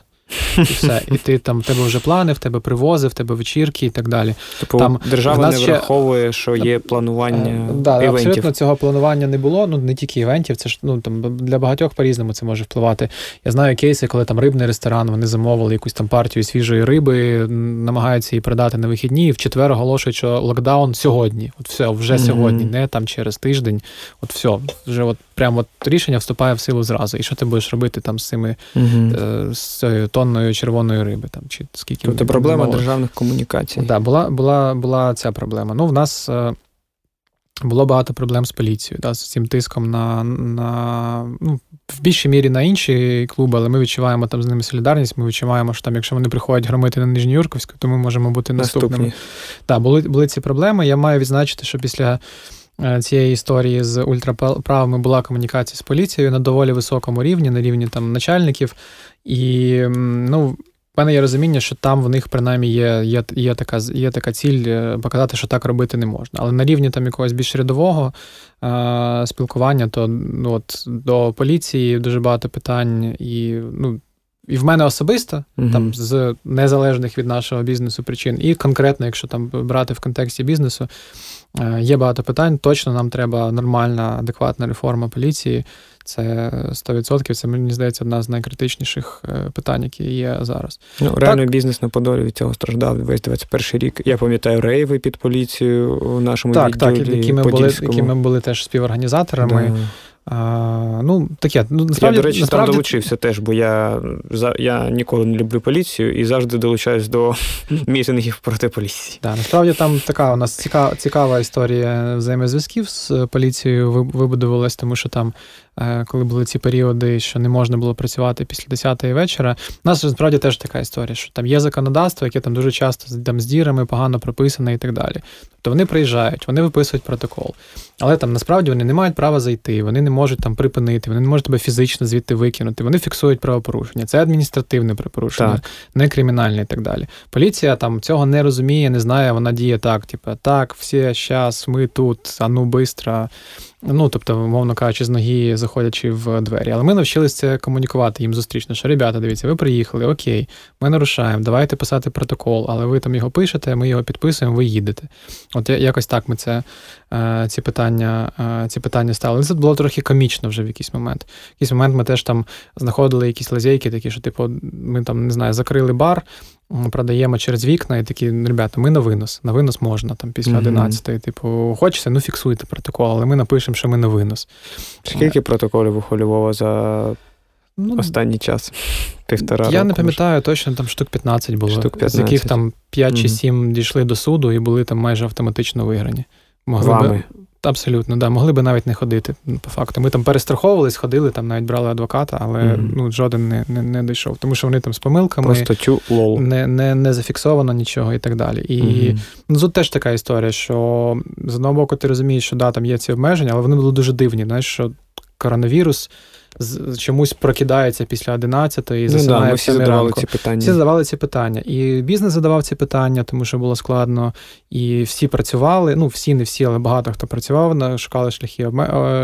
І все. І ти там в тебе вже плани, в тебе привози, в тебе вечірки і так далі. Типу, там держава не ще... враховує, що є планування. Е, да, івентів. Абсолютно цього планування не було. Ну не тільки івентів, це ж ну там для багатьох по-різному це може впливати. Я знаю кейси, коли там рибний ресторан, вони замовили якусь там партію свіжої риби, намагаються її продати на вихідні, і в четвер оголошують, що локдаун сьогодні. От все, вже mm-hmm. сьогодні, не там через тиждень. От все, вже от прямо от рішення вступає в силу зразу. І що ти будеш робити там з цими mm-hmm. з цією тонною червоної риби? Там чи скільки Тобто проблема було. державних комунікацій. Так, да, була була, була ця проблема. Ну, в нас е, було багато проблем з поліцією, да, з цим тиском на на ну, в більшій мірі на інші клуби, але ми відчуваємо там з ними солідарність. Ми відчуваємо, що там, якщо вони приходять громити на Нижньоюрковську, то ми можемо бути наступними. Так, були, були ці проблеми. Я маю відзначити, що після. Е, цієї історії з ультраправими була комунікація з поліцією на доволі високому рівні, на рівні там начальників. І ну, в мене є розуміння, що там в них принаймні є є, є, така є така ціль е, показати, що так робити не можна. Але на рівні там якогось більш рядового е, спілкування, то ну, от, до поліції дуже багато питань і ну. І в мене особисто, uh-huh. там з незалежних від нашого бізнесу причин, і конкретно, якщо там брати в контексті бізнесу, є багато питань. Точно нам треба нормальна, адекватна реформа поліції. Це 100%. Це мені здається одна з найкритичніших е, питань, які є зараз. Ну реально так. бізнес на Подолі від цього страждав весь 21 рік. Я пам'ятаю рейви під поліцію у нашому так, відділі Так, які ми були, які ми були теж співорганізаторами. Да. А, Ну, таке. Ну, насправді, Я, до речі, насправді... там долучився теж, бо я я ніколи не люблю поліцію і завжди долучаюсь до мітингів проти поліції. Так, насправді там така у нас цікава цікава історія взаємозв'язків з поліцією вибудувалась, тому що там коли були ці періоди, що не можна було працювати після 10-ї вечора. У нас насправді теж така історія, що там є законодавство, яке там дуже часто там з дірами погано прописане і так далі. Тобто вони приїжджають, вони виписують протокол. Але там насправді вони не мають права зайти, вони не можуть там припинити, вони не можуть тебе фізично звідти викинути. Вони фіксують правопорушення. Це адміністративне правопорушення, так. не кримінальне і так далі. Поліція там цього не розуміє, не знає, вона діє так, типу, так, всі, зараз, ми тут, а ну бистро. Ну, тобто, умовно кажучи, з ноги заходячи в двері. Але ми навчилися комунікувати їм зустрічно, що ребята, дивіться, ви приїхали, окей, ми нарушаємо, давайте писати протокол, але ви там його пишете, ми його підписуємо, ви їдете. От якось так ми це, е, ці питання е, ці питання ставили. Це було трохи комічно вже в якийсь момент. В якийсь момент ми теж там знаходили якісь лазейки, такі, що, типу, ми там не знаю, закрили бар продаємо через вікна, і такі, ребята, ми на винос. На винос можна там після mm-hmm. Типу, хочеться, ну фіксуйте протокол, але ми напишемо, що ми на винос. Скільки протоколів у Хольового за ну, останній час? Півтора Я року, не пам'ятаю може. точно, там штук 15 було, штук 15. з яких там 5 mm-hmm. чи 7 дійшли до суду і були там майже автоматично виграні. Могли Вами? Би... Абсолютно, да. Могли би навіть не ходити. По факту. Ми там перестраховувались, ходили, там навіть брали адвоката, але mm-hmm. ну, жоден не не, не дійшов. Тому що вони там з помилками Просто тю, лол. Не не, не зафіксовано нічого і так далі. І mm-hmm. ну, тут теж така історія, що з одного боку ти розумієш, що да, там є ці обмеження, але вони були дуже дивні. Знаєш, що коронавірус чомусь прокидається після 11-ї і засинає ну, да, ми всі задавали ранку. ці питання. Всі задавали ці питання. І бізнес задавав ці питання, тому що було складно. І всі працювали. Ну, всі, не всі, але багато хто працював, шукали шляхи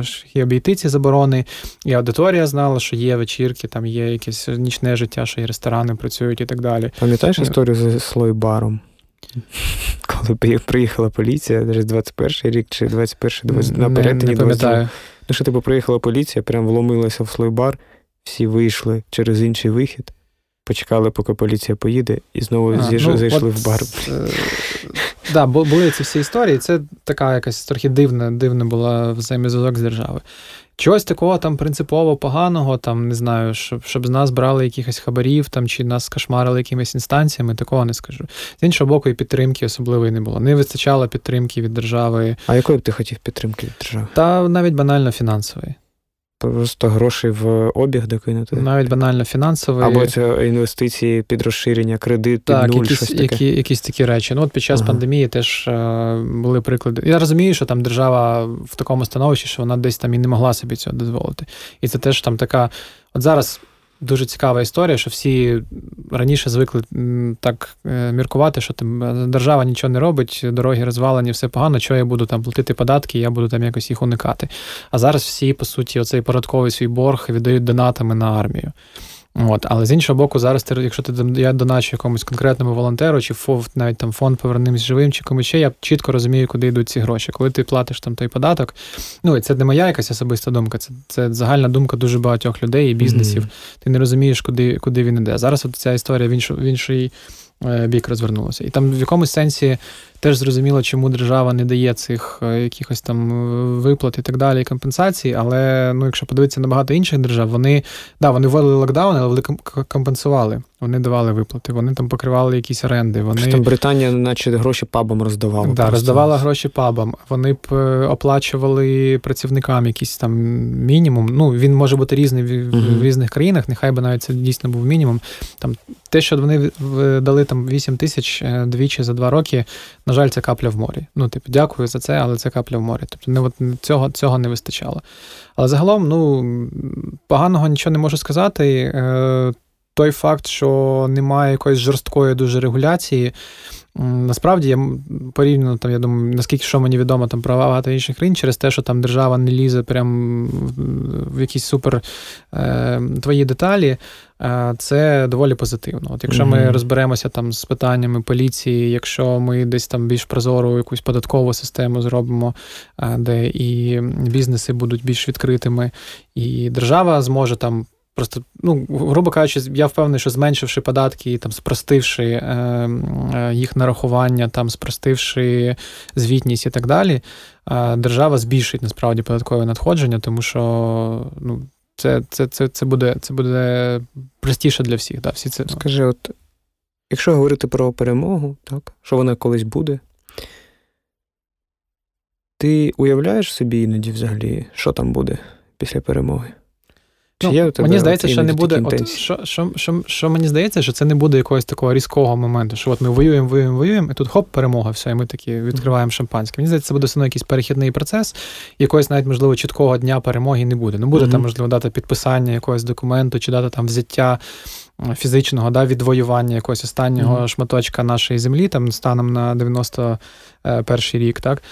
шляхи обійти ці заборони. І аудиторія знала, що є вечірки, там є якесь нічне життя, що і ресторани працюють і так далі. Пам'ятаєш історію з слойбаром? Коли приїхала поліція, десь 21 рік чи 21 20, на перетині не пам'ятаю. Ну, що типу приїхала поліція, прям вломилася в слойбар, всі вийшли через інший вихід, почекали, поки поліція поїде, і знову а, зійшли, ну, зайшли от, в бар. Так, е, да, були ці всі історії. Це така якась трохи дивна, дивна була взаємозв'язок з державою. Чогось такого там принципово поганого, там не знаю, щоб щоб з нас брали якихось хабарів там чи нас кошмарили якимись інстанціями, такого не скажу. З іншого боку, і підтримки особливої не було. Не вистачало підтримки від держави. А якої б ти хотів підтримки від держави? Та навіть банально фінансової. Просто грошей в обіг докинути. Навіть банально фінансові. Або це інвестиції під розширення, кредит, під так, нуль, якісь, щось таке. Які, якісь такі речі. Ну, от Під час ага. пандемії теж е, були приклади. Я розумію, що там держава в такому становищі, що вона десь там і не могла собі цього дозволити. І це теж там така. От зараз дуже цікава історія, що всі раніше звикли так е, міркувати, що там е, держава нічого не робить, дороги розвалені, все погано, що я буду там платити податки, я буду там якось їх уникати. А зараз всі, по суті, оцей податковий свій борг віддають донатами на армію. От, Але з іншого боку, зараз ти, якщо ти я доначу якомусь конкретному волонтеру, чи фонд, навіть там фонд повернемось живим, чи комусь ще, я чітко розумію, куди йдуть ці гроші. Коли ти платиш там той податок, ну і це не моя якась особиста думка, це це загальна думка дуже багатьох людей і бізнесів. Mm-hmm. Ти не розумієш, куди куди він іде. Зараз от ця історія в іншу, в інший е, бік розвернулася. І там в якомусь сенсі теж зрозуміло, чому держава не дає цих е, якихось там е, виплат і так далі, компенсацій. Але ну, якщо подивитися на багато інших держав, вони да, вони вводили локдаун, але вони компенсували. Вони давали виплати, вони там покривали якісь оренди. Вони... Там Британія, наче гроші пабам роздавала. Да, роздавала гроші пабам. Вони б е, оплачували працівникам якийсь там мінімум. Ну, він може бути різний в, uh-huh. в різних країнах, нехай би навіть це дійсно був мінімум. Там Те, що вони дали там 8 тисяч двічі за два роки, на жаль, це капля в морі. Ну, типу, дякую за це, але це капля в морі. Тобто не, от, цього цього не вистачало. Але загалом, ну, поганого нічого не можу сказати. Е, Той факт, що немає якоїсь жорсткої дуже регуляції. Насправді я порівняно там, я думаю, наскільки що мені відомо там про багато інших країн, через те, що там держава не лізе прям в якісь супер е, твої деталі, е, це доволі позитивно. От Якщо mm-hmm. ми розберемося там з питаннями поліції, якщо ми десь там більш прозору якусь податкову систему зробимо, е, де і бізнеси будуть більш відкритими, і держава зможе там Просто, ну, грубо кажучи, я впевнений, що зменшивши податки там спростивши е, е, їх нарахування, там спростивши звітність і так далі, е, держава збільшить насправді податкове надходження, тому що ну, це це, це, це, буде це буде простіше для всіх. Да, всі це, ну. Скажи, от якщо говорити про перемогу, так, що вона колись буде, ти уявляєш собі іноді взагалі, що там буде після перемоги? Чи ну, є тебе Мені здається, що не буде. От, що, що, що, що мені здається, що це не буде якогось такого різкого моменту, що от ми воюємо, воюємо, воюємо, і тут хоп, перемога, все, і ми такі відкриваємо шампанське. Мені здається, це буде все одно якийсь перехідний процес, якогось навіть, можливо, чіткого дня перемоги не буде. Не буде mm-hmm. там, можливо, дата підписання якогось документу, чи дата там взяття фізичного да, відвоювання якогось останнього mm-hmm. шматочка нашої землі, там станом на 91 рік. так.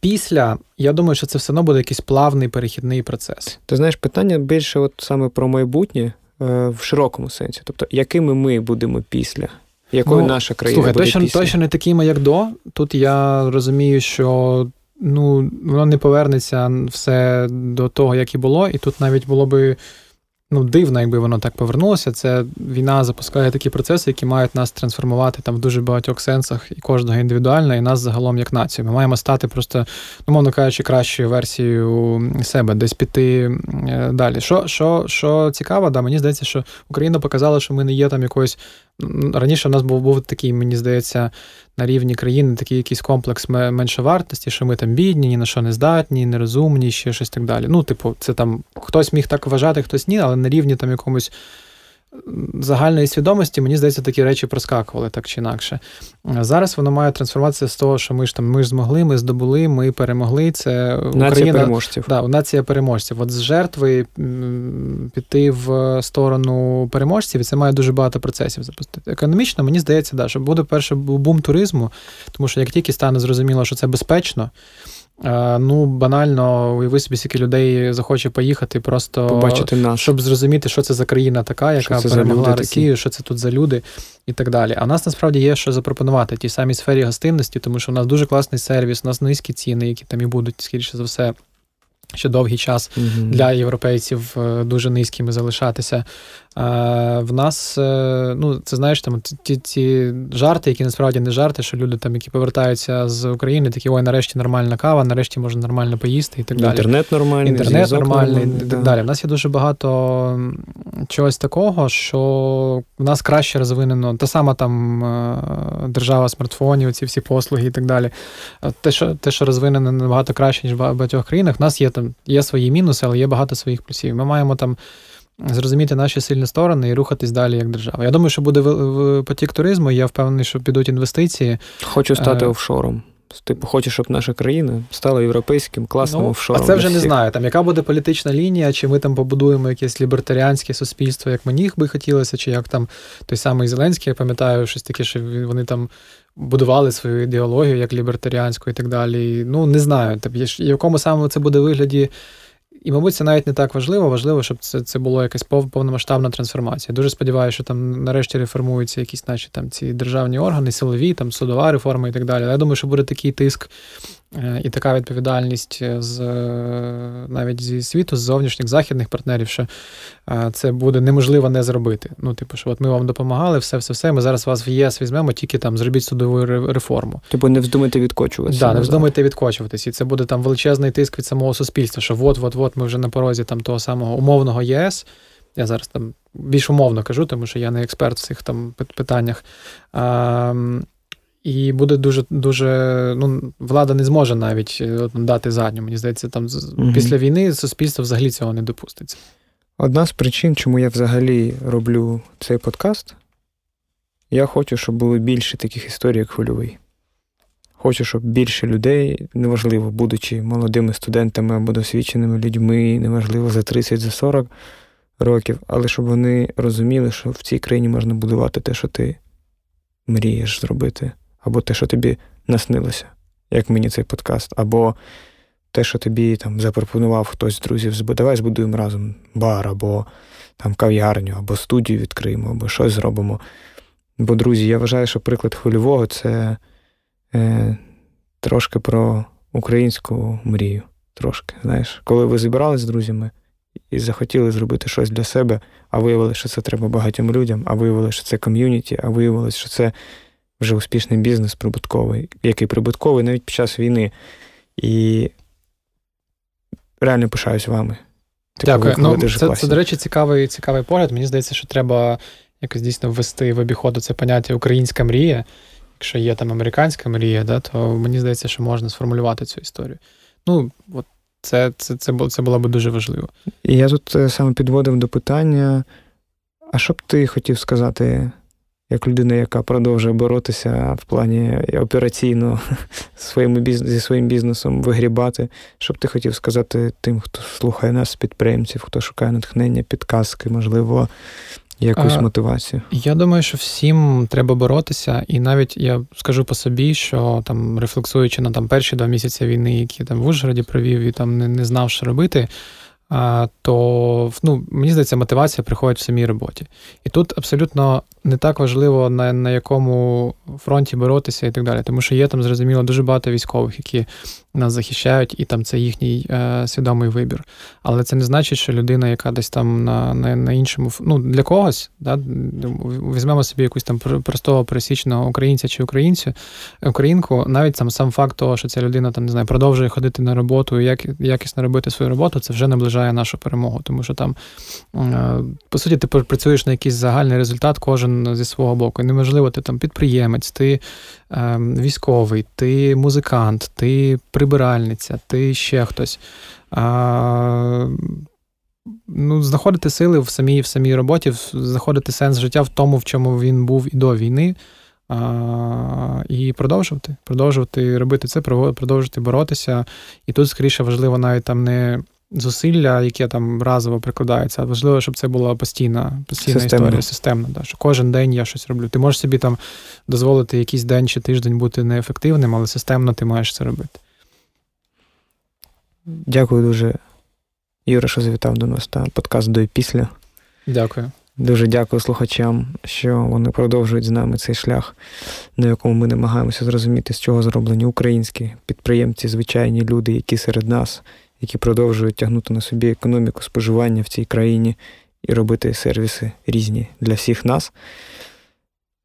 Після, я думаю, що це все одно буде якийсь плавний перехідний процес. Ти знаєш, питання більше от саме про майбутнє е, в широкому сенсі. Тобто, якими ми будемо після? Якою ну, наша країна слухай, буде точно, після? точно не такими, як до. Тут я розумію, що ну, воно не повернеться все до того, як і було, і тут навіть було би ну, дивно, якби воно так повернулося. Це війна запускає такі процеси, які мають нас трансформувати там в дуже багатьох сенсах, і кожного індивідуально, і нас загалом як націю. Ми маємо стати просто, ну, мовно кажучи, кращою версією себе, десь піти е, далі. Що що, що цікаво, да, мені здається, що Україна показала, що ми не є там якоюсь. Раніше у нас був був такий, мені здається, на рівні країни такий якийсь комплекс меншовартості, що ми там бідні, ні на що не здатні, нерозумні, ще щось так далі. Ну, типу, це там хтось міг так вважати, хтось ні, але на рівні там якомусь загальної свідомості, мені здається, такі речі проскакували так чи інакше. Зараз воно має трансформуватися з того, що ми ж там ми ж змогли, ми здобули, ми перемогли. Це Нація Україна, переможців. Да, нація переможців. От з жертви піти в сторону переможців, і це має дуже багато процесів запустити. Економічно, мені здається, да, що буде перше бум туризму, тому що як тільки стане зрозуміло, що це безпечно. Ну, банально, уяви собі, скільки людей захоче поїхати, просто побачити нас, щоб зрозуміти, що це за країна така, яка перемогла Росію, що це тут за люди і так далі. А в нас насправді є що запропонувати тій самій сфері гостинності, тому що у нас дуже класний сервіс, у нас низькі ціни, які там і будуть, скоріше за все, ще довгий час mm для європейців е, дуже низькими залишатися. В нас, е, ну, це знаєш, там ті ці жарти, які насправді не жарти, що люди, там, які повертаються з України, такі ой, нарешті нормальна кава, нарешті можна нормально поїсти і так далі. Інтернет нормальний, інтернет нормальний і так далі. У нас є дуже багато чогось такого, що в нас краще розвинено. Та сама там е, держава смартфонів, ці всі послуги і так далі. Те, що те, що розвинено набагато краще, ніж в багатьох країнах, в нас є там є свої мінуси, але є багато своїх плюсів. Ми маємо там зрозуміти наші сильні сторони і рухатись далі як держава. Я думаю, що буде потік туризму. Я впевнений, що підуть інвестиції. Хочу стати е... офшором. Типу, хочеш, щоб наша країна стала європейським класним ну, офшором. А це вже не знаю, там яка буде політична лінія, чи ми там побудуємо якесь лібертаріанське суспільство, як мені би хотілося, чи як там той самий Зеленський, я пам'ятаю, щось таке, що вони там будували свою ідеологію як лібертаріанську і так далі. Ну, не знаю, в якому саме це буде вигляді. І, мабуть, це навіть не так важливо. Важливо, щоб це це було якась повномасштабна трансформація. Дуже сподіваюся, що там нарешті реформуються якісь наші там ці державні органи, силові, там судова реформа і так далі. Я думаю, що буде такий тиск і така відповідальність з навіть зі світу, з зовнішніх західних партнерів, що е, це буде неможливо не зробити. Ну, типу, що от ми вам допомагали, все, все, все. Ми зараз вас в ЄС візьмемо, тільки там зробіть судову реформу. Типу, не вздумайте відкочуватися. Так, да, не вздумайте відкочуватись. І це буде там величезний тиск від самого суспільства, що от-от-от ми вже на порозі там того самого умовного ЄС. Я зараз там більш умовно кажу, тому що я не експерт в цих там питаннях. А, і буде дуже дуже. Ну, влада не зможе навіть е, дати задню. Мені здається, там угу. після війни суспільство взагалі цього не допуститься. Одна з причин, чому я взагалі роблю цей подкаст, я хочу, щоб було більше таких історій, як хвильовий. Хочу, щоб більше людей, неважливо, будучи молодими студентами або досвідченими людьми, неважливо за 30, за 40 років, але щоб вони розуміли, що в цій країні можна будувати те, що ти мрієш зробити або те, що тобі наснилося, як мені цей подкаст, або те, що тобі там запропонував хтось з друзів, давай збудуємо разом бар, або там кав'ярню, або студію відкриємо, або щось зробимо. Бо, друзі, я вважаю, що приклад хвильового це е, трошки про українську мрію. Трошки, знаєш, коли ви зібрались з друзями і захотіли зробити щось для себе, а виявили, що це треба багатьом людям, а виявили, що це ком'юніті, а виявилось, що це вже успішний бізнес прибутковий, який прибутковий навіть під час війни. І реально пишаюсь вами. Типу, Дякую. Ну, це, це, до речі, цікавий цікавий погляд. Мені здається, що треба якось дійсно ввести в обіходу це поняття українська мрія. Якщо є там американська мрія, да, то мені здається, що можна сформулювати цю історію. Ну, от це це, це, було, це було б дуже важливо. І я тут е, саме підводив до питання: а що б ти хотів сказати як людина, яка продовжує боротися в плані операційно своїм бізнес, зі своїм бізнесом вигрібати. Що б ти хотів сказати тим, хто слухає нас, підприємців, хто шукає натхнення, підказки, можливо, якусь а, мотивацію? Я думаю, що всім треба боротися, і навіть я скажу по собі, що там рефлексуючи на там перші два місяці війни, які там в Ужгороді провів і там не, не знав, що робити то ну, мені здається, мотивація приходить в самій роботі. І тут абсолютно не так важливо, на на якому фронті боротися і так далі. Тому що є там, зрозуміло, дуже багато військових, які нас захищають, і там це їхній е, свідомий вибір. Але це не значить, що людина, яка десь там на на, на іншому ну, для когось, да, візьмемо собі якусь там простого пересічного українця чи українця, українку, навіть там сам факт того, що ця людина там не знаю, продовжує ходити на роботу як, якісно робити свою роботу, це вже наближає нашу перемогу. Тому що там, е, по суті, ти працюєш на якийсь загальний результат, кожен зі свого боку. Неможливо, ти там підприємець, ти е, військовий, ти музикант, ти прибиральниця, ти ще хтось. А, ну, Знаходити сили в самій в самій роботі, знаходити сенс життя в тому, в чому він був і до війни. А, І продовжувати, продовжувати робити це, продовжувати боротися. І тут, скоріше, важливо навіть там не зусилля, яке там разово прикладається, важливо, щоб це була постійна постійна системна. історія, системна. Да, що Кожен день я щось роблю. Ти можеш собі там дозволити якийсь день чи тиждень бути неефективним, але системно ти маєш це робити. Дякую дуже, Юра, що завітав до нас та подкаст до і після. Дякую. Дуже дякую слухачам, що вони продовжують з нами цей шлях, на якому ми намагаємося зрозуміти, з чого зроблені українські підприємці, звичайні люди, які серед нас, які продовжують тягнути на собі економіку споживання в цій країні і робити сервіси різні для всіх нас.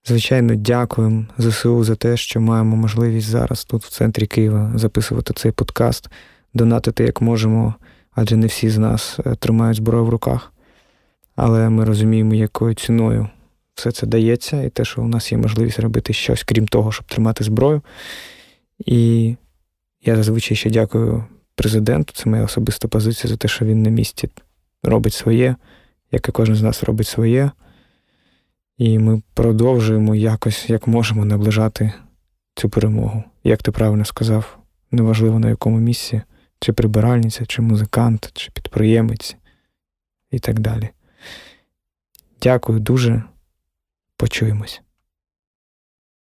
Звичайно, дякуємо ЗСУ за те, що маємо можливість зараз тут, в центрі Києва, записувати цей подкаст, донатити як можемо, адже не всі з нас е, тримають зброю в руках. Але ми розуміємо, якою ціною все це дається, і те, що у нас є можливість робити щось, крім того, щоб тримати зброю. І я зазвичай ще дякую президенту, це моя особиста позиція за те, що він на місці робить своє, як і кожен з нас робить своє. І ми продовжуємо якось, як можемо, наближати цю перемогу. Як ти правильно сказав, неважливо на якому місці, чи прибиральниця, чи музикант, чи підприємець і так далі. Дякую дуже. Почуємось.